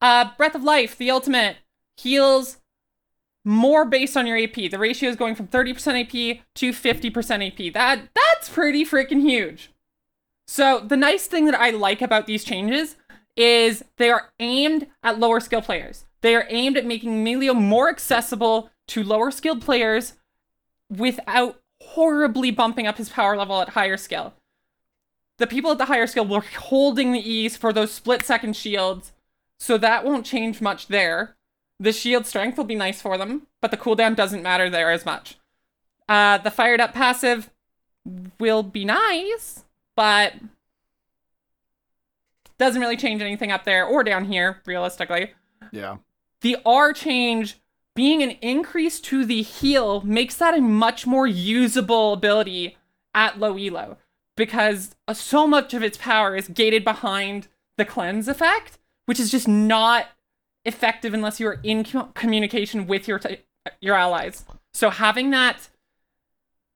Uh, Breath of Life, the ultimate, heals more based on your AP. The ratio is going from 30% AP to 50% AP. That that's pretty freaking huge. So the nice thing that I like about these changes is they are aimed at lower skill players. They are aimed at making Milio more accessible to lower skilled players without horribly bumping up his power level at higher skill. The people at the higher skill were holding the E's for those split second shields so that won't change much there. The shield strength will be nice for them, but the cooldown doesn't matter there as much. Uh, the fired up passive will be nice, but doesn't really change anything up there or down here, realistically. Yeah. The R change being an increase to the heal makes that a much more usable ability at low elo because uh, so much of its power is gated behind the cleanse effect, which is just not effective unless you are in com- communication with your t- your allies. So having that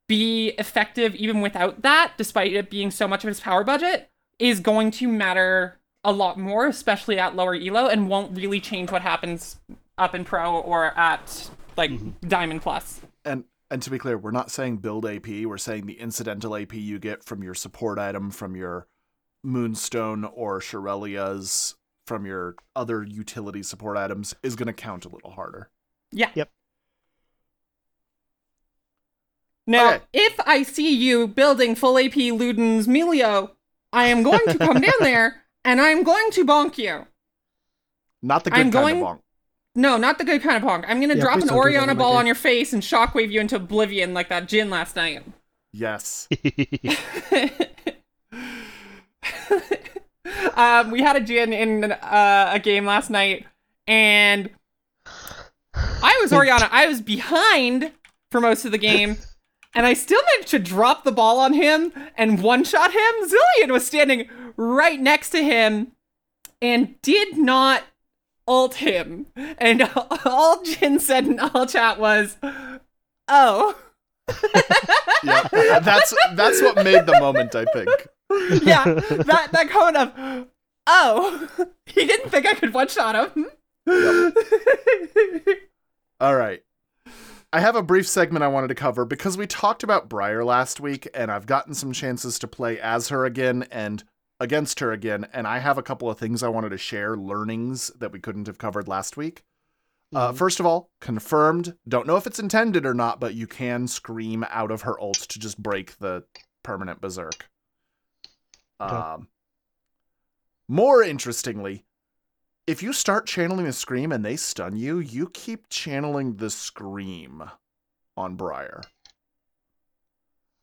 be effective even without that, despite it being so much of its power budget, is going to matter a lot more, especially at lower elo, and won't really change what happens up in pro or at like diamond plus. And and to be clear, we're not saying build AP, we're saying the incidental AP you get from your support item, from your Moonstone or Shurelya's, from your other utility support items is gonna count a little harder. Yeah. Yep. Now, Okay. if I see you building full AP Luden's Milio, I am going to come down <laughs> there and I'm going to bonk you. Not the good I'm kind going- of bonk. No, not the good kind of bonk. I'm gonna Yeah, drop an don't do that, Orianna ball on your face and shockwave you into oblivion like that Jhin last night. Yes. <laughs> <laughs> um, we had a Jhin in uh, a game last night, and I was Orianna. I was behind for most of the game, <laughs> and I still managed to drop the ball on him and one shot him. Zilean was standing right next to him and did not ult him. And <laughs> all Jhin said in all chat was, "Oh." <laughs> yep. That's that's what made the moment, I think. <laughs> yeah, that that comment of, oh, he didn't think I could one shot him. All right. I have a brief segment I wanted to cover because we talked about Briar last week, and I've gotten some chances to play as her again and against her again, and I have a couple of things I wanted to share, learnings that we couldn't have covered last week. Uh, first of all, confirmed. Don't know if it's intended or not, but you can scream out of her ult to just break the permanent berserk. Okay. Um, more interestingly, if you start channeling the scream and they stun you, you keep channeling the scream on Briar.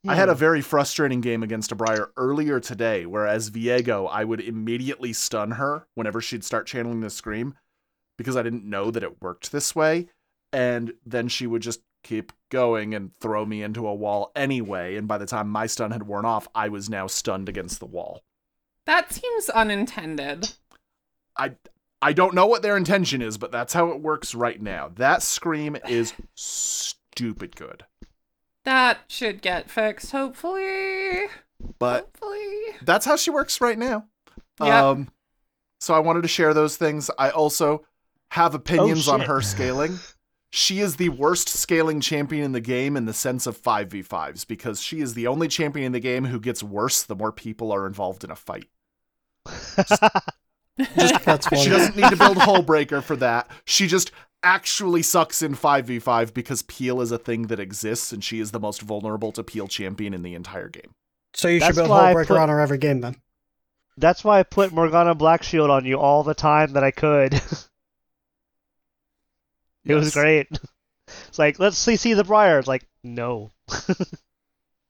I had a very frustrating game against a Briar earlier today, where as Viego, I would immediately stun her whenever she'd start channeling the scream because I didn't know that it worked this way. And then she would just keep going and throw me into a wall anyway. And by the time my stun had worn off, I was now stunned against the wall. That seems unintended. I I don't know what their intention is, but that's how it works right now. That scream is stupid good. That should get fixed, hopefully. But Hopefully. that's how she works right now. Yeah. Um so I wanted to share those things. I also have opinions on her scaling. She is the worst scaling champion in the game in the sense of 5v5s because she is the only champion in the game who gets worse the more people are involved in a fight. <laughs> <laughs> That's She doesn't need to build Hullbreaker for that. She just actually sucks in 5v5 because Peel is a thing that exists and she is the most vulnerable to Peel champion in the entire game. So you should That's build why Hullbreaker put- on her every game then. That's why I put Morgana Black Shield on you all the time that I could. <laughs> it was great. It's like, let's see, see the Briar. It's like, no. <laughs>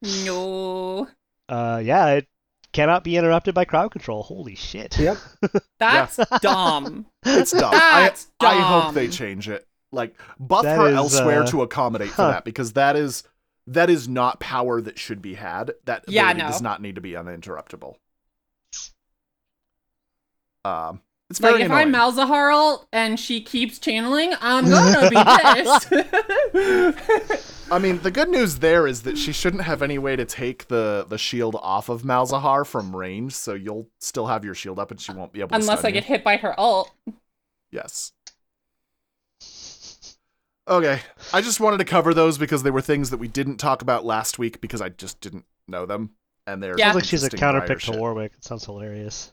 No. Uh, yeah, it cannot be interrupted by crowd control. Holy shit. Yep. <laughs> That's <laughs> dumb. It's dumb. I, That's I hope they change it. Like buff That her is, elsewhere uh, to accommodate for that because that is that is not power that should be had. That Yeah, no. does not need to be uninterruptible. Um, it's very Like if annoying. I'm Malzahar and she keeps channeling, I'm gonna be pissed. <laughs> I mean, the good news there is that she shouldn't have any way to take the the shield off of Malzahar from range, so you'll still have your shield up and she won't be able to Unless stun I you. get hit by her ult. Yes. Okay, I just wanted to cover those because they were things that we didn't talk about last week because I just didn't know them, and they're Yeah. Sounds like she's a interesting counterpick to. Warwick. It sounds hilarious.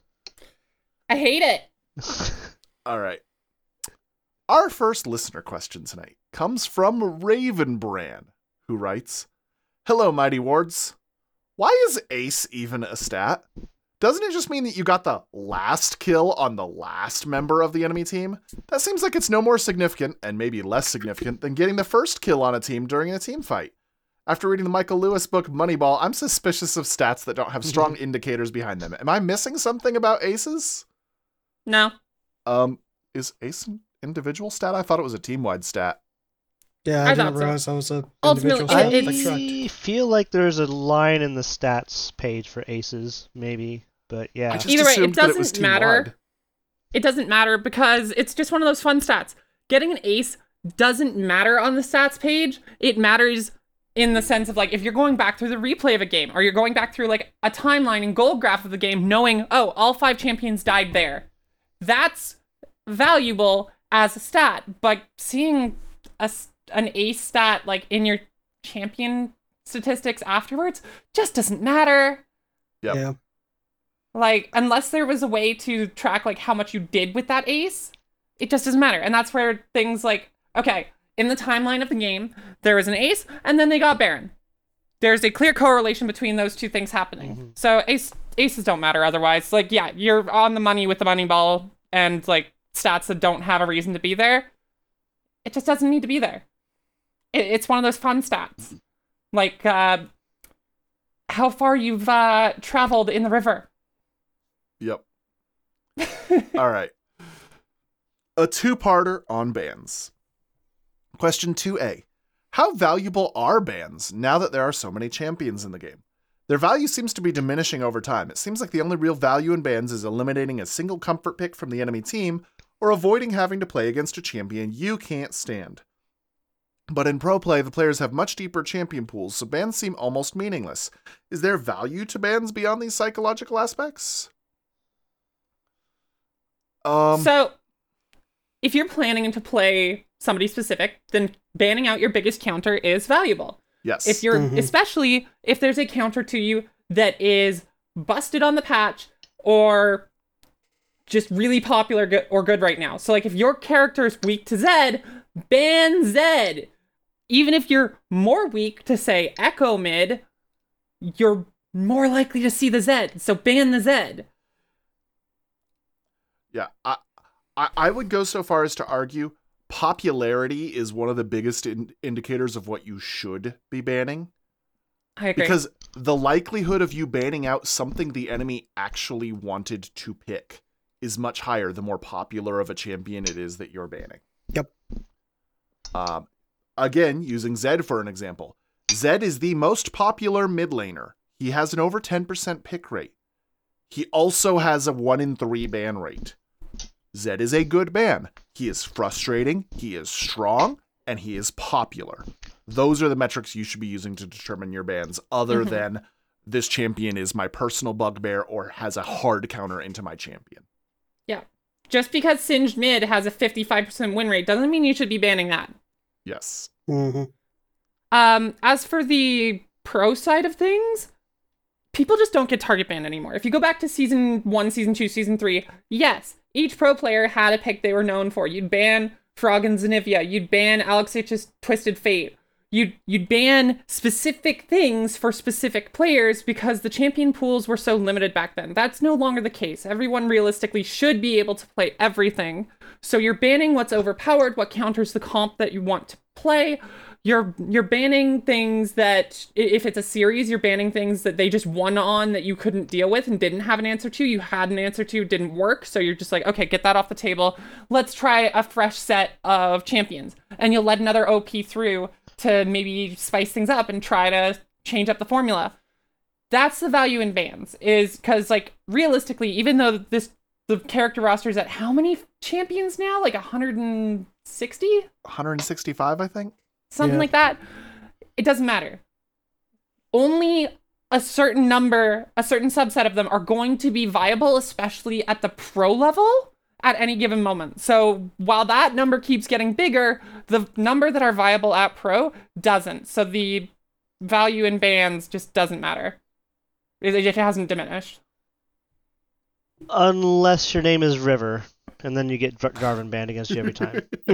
I hate it. <laughs> All right. Our first listener question tonight comes from Ravenbran, who writes Hello, Mighty Wards. Why is Ace even a stat? Doesn't it just mean that you got the last kill on the last member of the enemy team? That seems like it's no more significant, and maybe less significant, than getting the first kill on a team during a team fight. After reading the Michael Lewis book Moneyball, I'm suspicious of stats that don't have strong indicators behind them. Am I missing something about aces? No. Um, is ace an individual stat? I thought it was a team wide stat. Yeah, I I, didn't thought so. realize that was a Ultimately, individual stat. it- it's- I feel like there's a line in the stats page for aces, maybe. But yeah. Either way, it assumed that it doesn't matter. team-wide. It doesn't matter because it's just one of those fun stats. Getting an ace doesn't matter on the stats page. It matters in the sense of like if you're going back through the replay of a game or you're going back through like a timeline and goal graph of the game knowing, oh, all five champions died there. That's valuable as a stat. But seeing a, s- an ace stat like in your champion statistics afterwards just doesn't matter. Yep. Yeah. Like, unless there was a way to track like how much you did with that ace, it just doesn't matter. And that's where things like, okay, in the timeline of the game, there was an ace, and then they got Baron. There's a clear correlation between those two things happening. Mm-hmm. So ace aces don't matter otherwise. Like, yeah, you're on the money with the money ball and like stats that don't have a reason to be there. It just doesn't need to be there. It, it's one of those fun stats. Like uh how far you've uh traveled in the river. Yep. <laughs> All right. A two parter on bands. Question 2A How valuable are bands now that there are so many champions in the game? Their value seems to be diminishing over time. It seems like the only real value in bans is eliminating a single comfort pick from the enemy team or avoiding having to play against a champion you can't stand. But in pro play, the players have much deeper champion pools, so bans seem almost meaningless. Is there value to bans beyond these psychological aspects? Um, so, if you're planning to play somebody specific, then banning out your biggest counter is valuable. yes. If you're, Mhm. especially if there's a counter to you that is busted on the patch or just really popular or good right now. So, like, if your character is weak to Zed, ban Zed. Even if you're more weak to, say, Ekko mid, you're more likely to see the Zed. So, ban the Zed. Yeah, I, I I would go so far as to argue popularity is one of the biggest in- indicators of what you should be banning I agree. because the likelihood of you banning out something the enemy actually wanted to pick is much higher the more popular of a champion it is that you're banning. Yep. Um, again, using Zed for an example, Zed is the most popular mid laner. He has an over 10% pick rate. He also has a 1 in 3 ban rate. Zed is a good ban. He is frustrating, he is strong, and he is popular. Those are the metrics you should be using to determine your bans, other Mhm. than this champion is my personal bugbear or has a hard counter into my champion. Yeah. Just because Singed Mid has a 55% win rate doesn't mean you should be banning that. Yes. hmm Um, as for the pro side of things, people just don't get target banned anymore. If you go back to season one, season two, season three, yes, each pro player had a pick they were known for. You'd ban Froggen's Anivia. You'd ban Alex Ich's Twisted Fate. You'd you'd ban specific things for specific players because the champion pools were so limited back then. That's no longer the case. Everyone realistically should be able to play everything. So you're banning what's overpowered, what counters the comp that you want to play. You're you're banning things that if it's a series, you're banning things that they just won on that you couldn't deal with and didn't have an answer to. You had an answer to, didn't work. So you're just like, okay, get that off the table. Let's try a fresh set of champions. And you'll let another OP through to maybe spice things up and try to change up the formula. That's the value in bans, is because like realistically, even though this the character roster is at how many champions now? Like 160? 165, I think. something Yeah. like that. It doesn't matter. Only a certain number, a certain subset of them are going to be viable, especially at the pro level at any given moment. So while that number keeps getting bigger, the number that are viable at pro doesn't. So the value in bans just doesn't matter. It, it hasn't diminished. Unless your name is River, and then you get Jar- Jarvan banned against you every time. <laughs>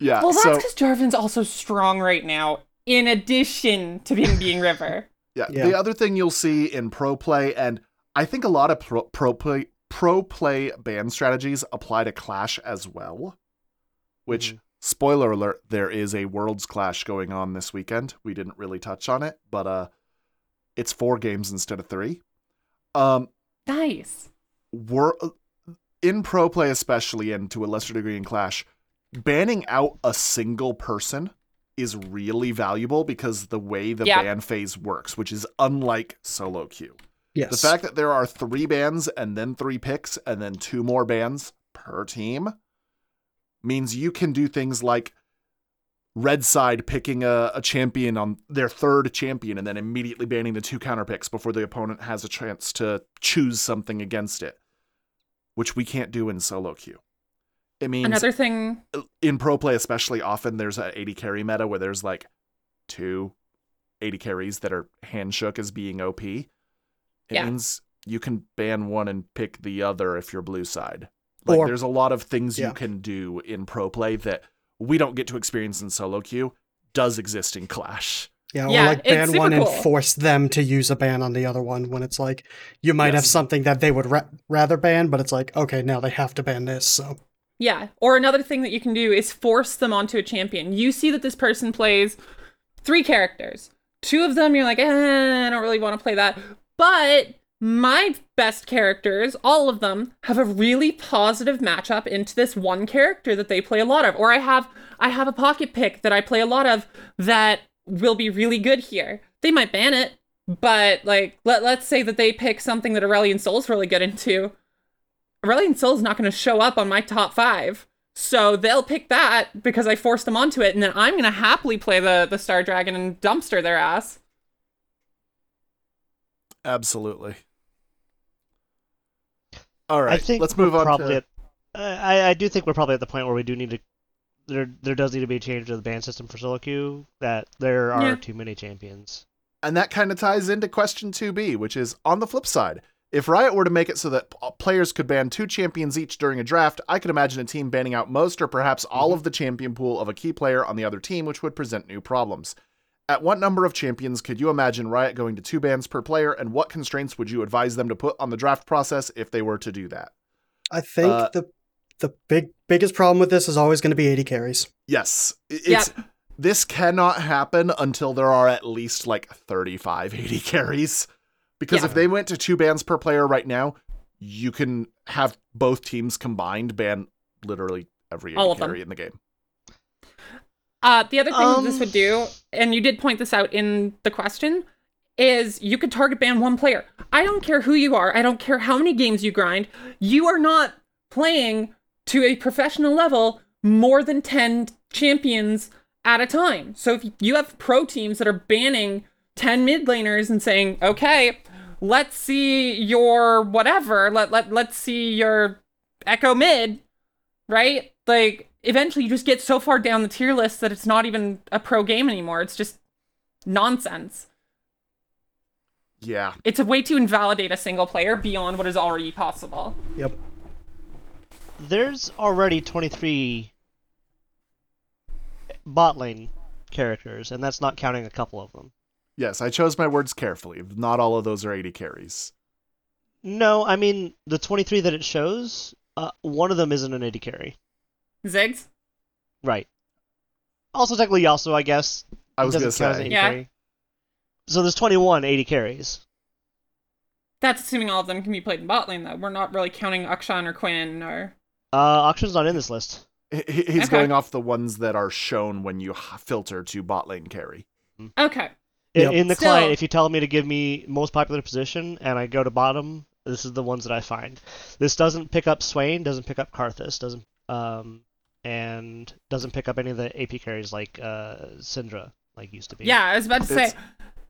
yeah. Well, that's so because Jarvan's also strong right now, in addition to being being River. yeah, Yeah. the other thing you'll see in pro play, and I think a lot of pro, pro play pro play ban strategies apply to Clash as well. Which spoiler alert, there is a Worlds Clash going on this weekend. We didn't really touch on it, but uh, it's four games instead of three. Um, Nice. were in pro play especially and to a lesser degree in clash banning out a single person is really valuable because the way the Yeah. ban phase works which is unlike solo queue Yes. the fact that there are three bans and then three picks and then two more bans per team means you can do things like red side picking a, a champion on their third champion and then immediately banning the two counter picks before the opponent has a chance to choose something against it which we can't do in solo queue it means Another thing in pro play especially often there's an AD carry meta where there's like two AD carries that are hand shook as being op it Yeah. means you can ban one and pick the other if you're blue side like Or- there's a lot of things Yeah. you can do in pro play that we don't get to experience in solo queue does exist in clash Yeah, or Yeah, like ban one cool. and force them to use a ban on the other one when it's like you might have something that they would ra- rather ban, but it's like okay, now they have to ban this. So Yeah. Or another thing that you can do is force them onto a champion. You see that this person plays three characters. Two of them you're like, eh, I don't really want to play that. But my best characters, all of them, have a really positive matchup into this one character that they play a lot of. Or I have I have a pocket pick that I play a lot of that will be really good here. They might ban it, but like let, let's say that they pick something that Aurelion Soul's really good into. Aurelion Soul's not going to show up on my top five. So they'll pick that because I forced them onto it, and then I'm going to happily play the, the Star Dragon and dumpster their ass. Absolutely all right I think let's move on probably to At, I I do think we're probably at the point where we do need to. There there does need to be a change to the ban system for solo queue. That there are Yeah. too many champions. And that kind of ties into question 2B, which is on the flip side. If Riot were to make it so that uh, players could ban two champions each during a draft, I could imagine a team banning out most or perhaps all mm-hmm. of the champion pool of a key player on the other team, which would present new problems. At what number of champions could you imagine Riot going to two bans per player, and what constraints would you advise them to put on the draft process if they were to do that? I think Uh, the the big biggest problem with this is always going to be AD carries. Yes, i- it's Yep. this cannot happen until there are at least like 35 AD carries. Because Yeah. if they went to two bans per player right now, you can have both teams combined ban literally every 80 All of them. carry in the game. Uh, the other thing that this Um. would do, and you did point this out in the question, is you could target ban one player. I don't care who you are. I don't care how many games you grind. You are not playing to a professional level more than 10 champions at a time. So if you have pro teams that are banning 10 mid laners and saying, okay, let's see your whatever, let, let, let's see your Ekko mid, right? Like, eventually you just get so far down the tier list that it's not even a pro game anymore. It's just nonsense. Yeah. It's a way to invalidate a single player beyond what is already possible. Yep. There's already 23 bot lane characters, and that's not counting a couple of them. Yes, I chose my words carefully. Not all of those are AD carries. No, I mean the 23 that it shows, uh, one of them isn't an AD carry. Ziggs? Right. Also, technically, also I guess I was going to say. Yeah. carry. So there's 21 AD carries. That's assuming all of them can be played in bot lane, though. We're not really counting Akshan or Quinn or. Uh, Akshan's not in this list. He- he- He's Okay. going off the ones that are shown when you h- filter to bot lane carry. Okay. In, Yep. in the Still- client, if you tell me to give me most popular position and I go to bottom, this is the ones that I find. This doesn't pick up Swain, doesn't pick up Karthus, doesn't um, and doesn't pick up any of the AP carries like uh, Syndra, like used to be. Yeah, I was about to say, It's-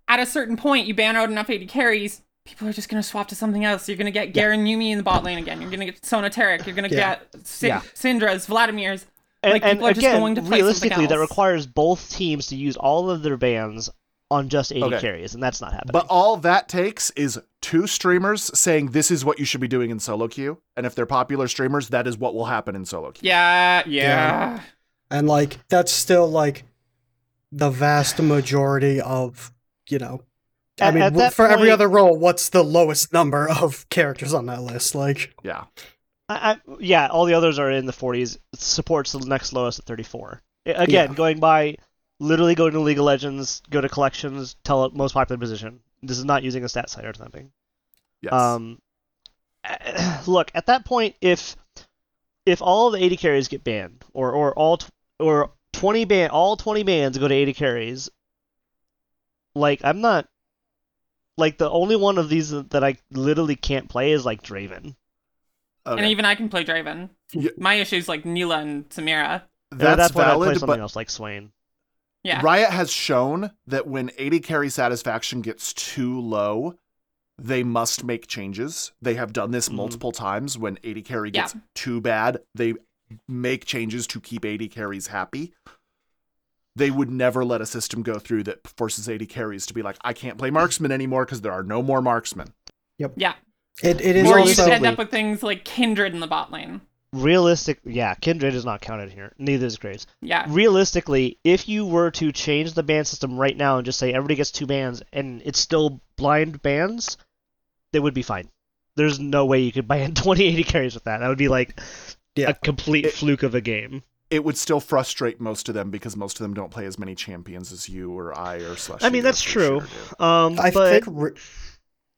at a certain point, you ban out enough AP carries, people are just going to swap to something else. You're going to get Garen Yuumi in the bot lane again. You're going to get Sona Taric. You're going to Yeah. get Sy- Yeah. Syndra's, Vladimir's. and, like, and people are just again, going to play realistically, that requires both teams to use all of their bans on just 80 Okay. carries, and that's not happening. But all that takes is two streamers saying this is what you should be doing in solo queue. And if they're popular streamers, that is what will happen in solo queue. Yeah, yeah. And like that's still like the vast majority of you know. I At- mean, at w- that for every other role, what's the lowest number of characters on that list? Like, Yeah. I, I, yeah, all the others are in the 40s. It supports the next lowest at 34. Again, Yeah. going by literally go to League of Legends, go to collections, tell it most popular position. This is not using a stat site or something. Yes. Um, <clears throat> look at that point, if if all the AD carries get banned, or or all t- or 20 ban all 20 bans go to AD carries, like I'm not like the only one of these that I literally can't play is like Draven. Okay. And even I can play Draven. Yeah. My issue is like Nilah and Samira. And That's at that point, I'd play valid, something but else like Swain. Yeah. Riot has shown that when AD carry satisfaction gets too low, they must make changes. They have done this Mhm. multiple times. When AD carry Yeah. gets too bad, they make changes to keep AD carries happy. They would never let a system go through that forces AD carries to be like, I can't play marksman anymore because there are no more marksmen. Yep. Yeah. it, it is Or you also just end up with things like Kindred in the bot lane. Realistic, yeah, Kindred is not counted here. Neither is Graves. Yeah. Realistically, if you were to change the band system right now and just say everybody gets two bands and it's still blind bands they would be fine. There's no way you could ban <laughs> 20 AD carries with that. That would be like Yeah. a complete It- fluke of a game. It would still frustrate most of them because most of them don't play as many champions as you or I or Slush. I mean, that's true. do. Um, I but think, re-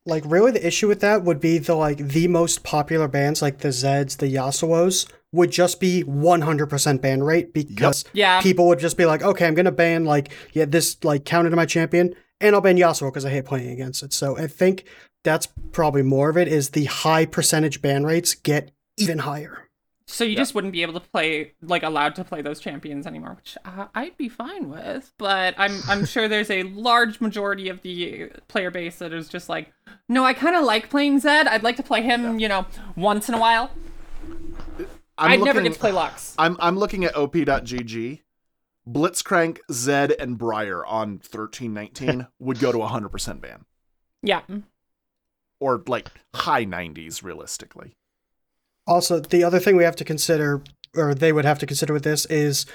like, really, the issue with that would be the like the most popular bands, like the Zeds, the Yasuos, would just be 100% ban rate because Yeah. people would just be like, okay, I'm gonna ban like yeah this like counted to my champion, and I'll ban Yasuo because I hate playing against it. So I think that's probably more of it. Is the high percentage ban rates get even higher? So you just wouldn't be able to play, like, allowed to play those champions anymore, which uh, I'd be fine with. But I'm, I'm <laughs> sure there's a large majority of the player base that is just like, no, I kind of like playing Zed. I'd like to play him, you know, once in a while. I'm I'd never get to play Lux. I'm I'm looking at op.gg. Blitzcrank, Zed, and Briar on 1319 <laughs> would go to 100% ban. Yeah. Or like high 90s, realistically. Also, the other thing we have to consider, or they would have to consider with this, is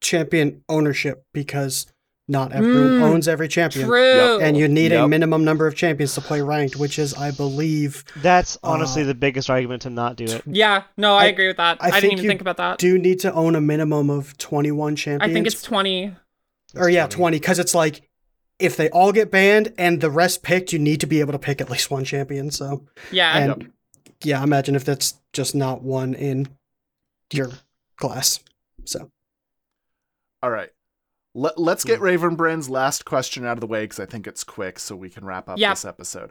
champion ownership because not everyone Mm, owns every champion. True. And you need a minimum number of champions to play ranked, which is, I believe, that's honestly Uh, the biggest argument to not do it. Yeah, no, I, I- agree with that. I I, think didn't even you think about that. do need to own a minimum of 21 champions? I think it's 20. or yeah, 20. 20, because it's like if they all get banned and the rest picked, you need to be able to pick at least one champion. So, Yeah. and yeah, imagine if that's just not one in your class. So, All right. Let, let's get hmm. Ravenbrand's last question out of the way because I think it's quick so we can wrap up Yeah. this episode.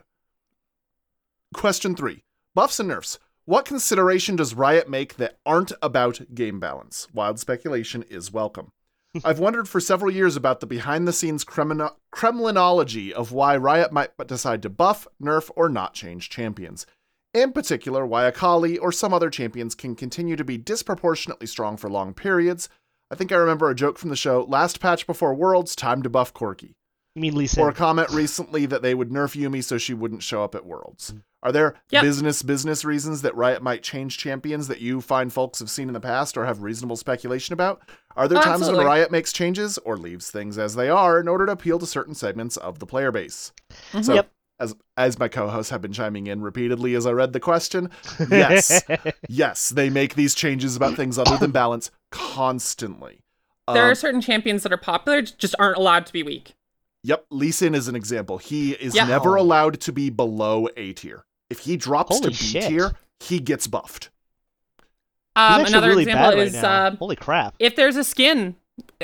Question three Buffs and nerfs. What consideration does Riot make that aren't about game balance? Wild speculation is welcome. <laughs> I've wondered for several years about the behind the scenes Kremlin- Kremlinology of why Riot might decide to buff, nerf, or not change champions. In particular, why Akali or some other champions can continue to be disproportionately strong for long periods. I think I remember a joke from the show last patch before Worlds, time to buff Corki. You mean Lee or a comment recently that they would nerf Yuumi so she wouldn't show up at Worlds. Mm. Are there Yep. business business reasons that Riot might change champions that you find folks have seen in the past or have reasonable speculation about? Are there times Absolutely. when Riot makes changes or leaves things as they are in order to appeal to certain segments of the player base? Mm-hmm. So, Yep. As as my co-hosts have been chiming in repeatedly as I read the question, <laughs> yes, yes, they make these changes about things other than balance constantly. There Um, are certain champions that are popular, just aren't allowed to be weak. Yep, Lee Sin is an example. He is Yeah. never allowed to be below A tier. If he drops Holy to B shit. tier, he gets buffed. Um, another really example bad right is now. uh, Holy crap! if there's a skin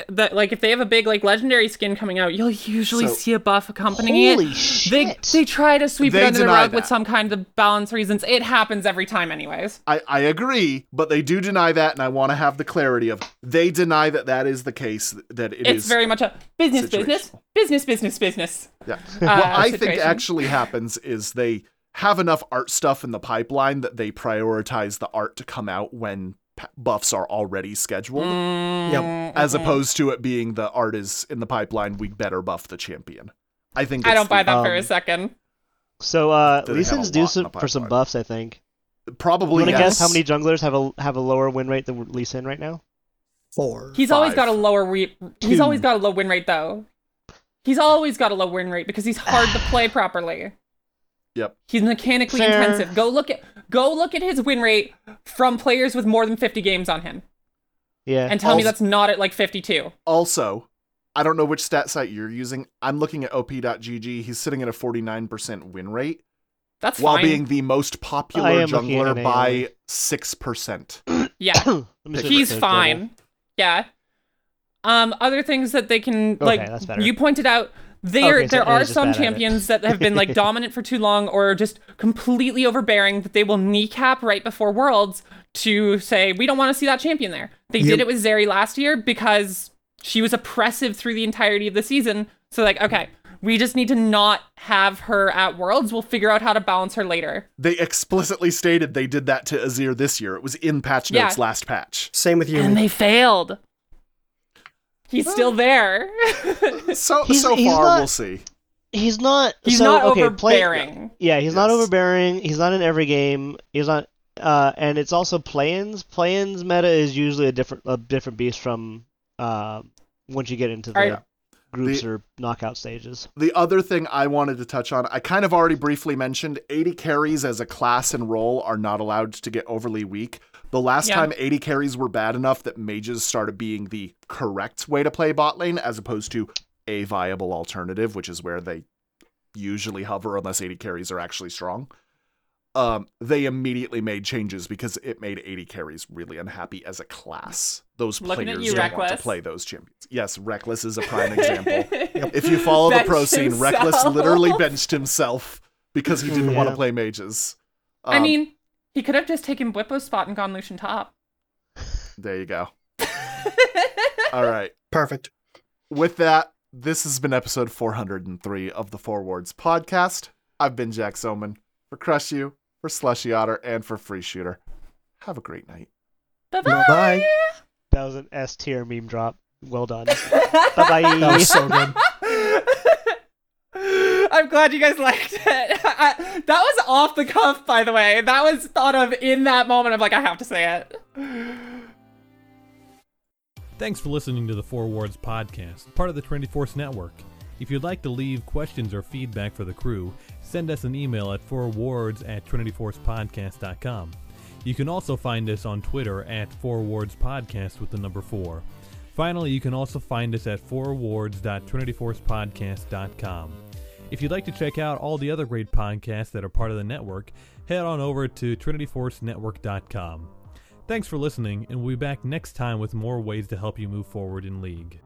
that, like, if they have a big like legendary skin coming out, you'll usually So- see a buff accompanying Holy it. shit! They they try to sweep They it under the rug with some kind of balance reasons. It happens every time, anyways. I, I agree, but they do deny that, and I want to have the clarity of they deny that that is the case. That it is it's very much a business, business, business, business, business. Yeah. uh, what I think actually happens is they have enough art stuff in the pipeline that they prioritize the art to come out when buffs are already scheduled, Mm, as opposed to it being the art is in the pipeline. We better buff the champion. I think I don't buy the- that for a um, second. so uh, They Lee have a Sin's due some, for some buffs. I think. Probably You want to yes. guess how many junglers have a have a lower win rate than Lee Sin right now? Four. He's always got a lower re- he's Two. always got a low win rate though. He's always got a low win rate because he's hard to <sighs> play properly. Yep. He's mechanically Fair. intensive. Go look at go look at his win rate from players with more than 50 games on him Yeah. and tell me that's not at like 52. Also, I don't know which stat site you're using. I'm looking at op.gg. He's sitting at a 49% win rate That's fine. while fine. being the most popular am looking at jungler by 6%. <clears throat> yeah. Let me switch he's to global. fine. Yeah. Um, other things that they can Okay, like that's you pointed out there Okay, so there it are some bad at it. champions that have been like <laughs> dominant for too long or just completely overbearing that they will kneecap right before worlds to say we don't want to see that champion there. They Yep. did it with Zeri last year because she was oppressive through the entirety of the season. So like okay, we just need to not have her at worlds. We'll figure out how to balance her later. They explicitly stated they did that to Azir this year. It was in patch Yeah. notes last patch. Same with you. And they failed. He's still there. <laughs> So He's- so he's far not- we'll see. He's not. He's so, not okay, play- overbearing. yeah, he's not overbearing. He's not in every game. He's not. Uh, and it's also play-ins. Play-ins meta is usually a different a different beast from uh, once you get into the Alright. groups The- or knockout stages. The other thing I wanted to touch on, I kind of already briefly mentioned AD carries as a class and role are not allowed to get overly weak. The last Yeah. time AD carries were bad enough that mages started being the correct way to play bot lane as opposed to a viable alternative, which is where they usually hover unless AD carries are actually strong. Um, they immediately made changes because it made AD carries really unhappy as a class. Those Looking players you, don't want to play those champions. Yes, Rekkles is a prime <laughs> example. If you follow the pro Bench scene, Rekkles literally benched himself because he didn't want to play mages. I Um, mean, he could have just taken Bwipo's spot and gone Lucian top. there you go. <laughs> All right. Perfect. With that, this has been episode 403 of the Four Wards podcast. I've been Jaxomen for CrushU, for Slushyotter, and for Freeeshooter. Have a great night. Bye-bye. Bye. That was an S tier meme drop. Well done. <laughs> bye bye. That was so good. <laughs> I'm glad you guys liked it. <laughs> I, that was off the cuff, by the way. That was thought of in that moment. I'm like, I have to say it. Thanks for listening to the Four Wards podcast, part of the Trinity Force Network. If you'd like to leave questions or feedback for the crew, send us an email at fourwards at trinityforcepodcast.com. You can also find us on Twitter at Four Wards Podcast with the number four. Finally, you can also find us at fourwards.trinityforcepodcast.com. If you'd like to check out all the other great podcasts that are part of the network, head on over to trinityforcenetwork.com. Thanks for listening, and we'll be back next time with more ways to help you move forward in League.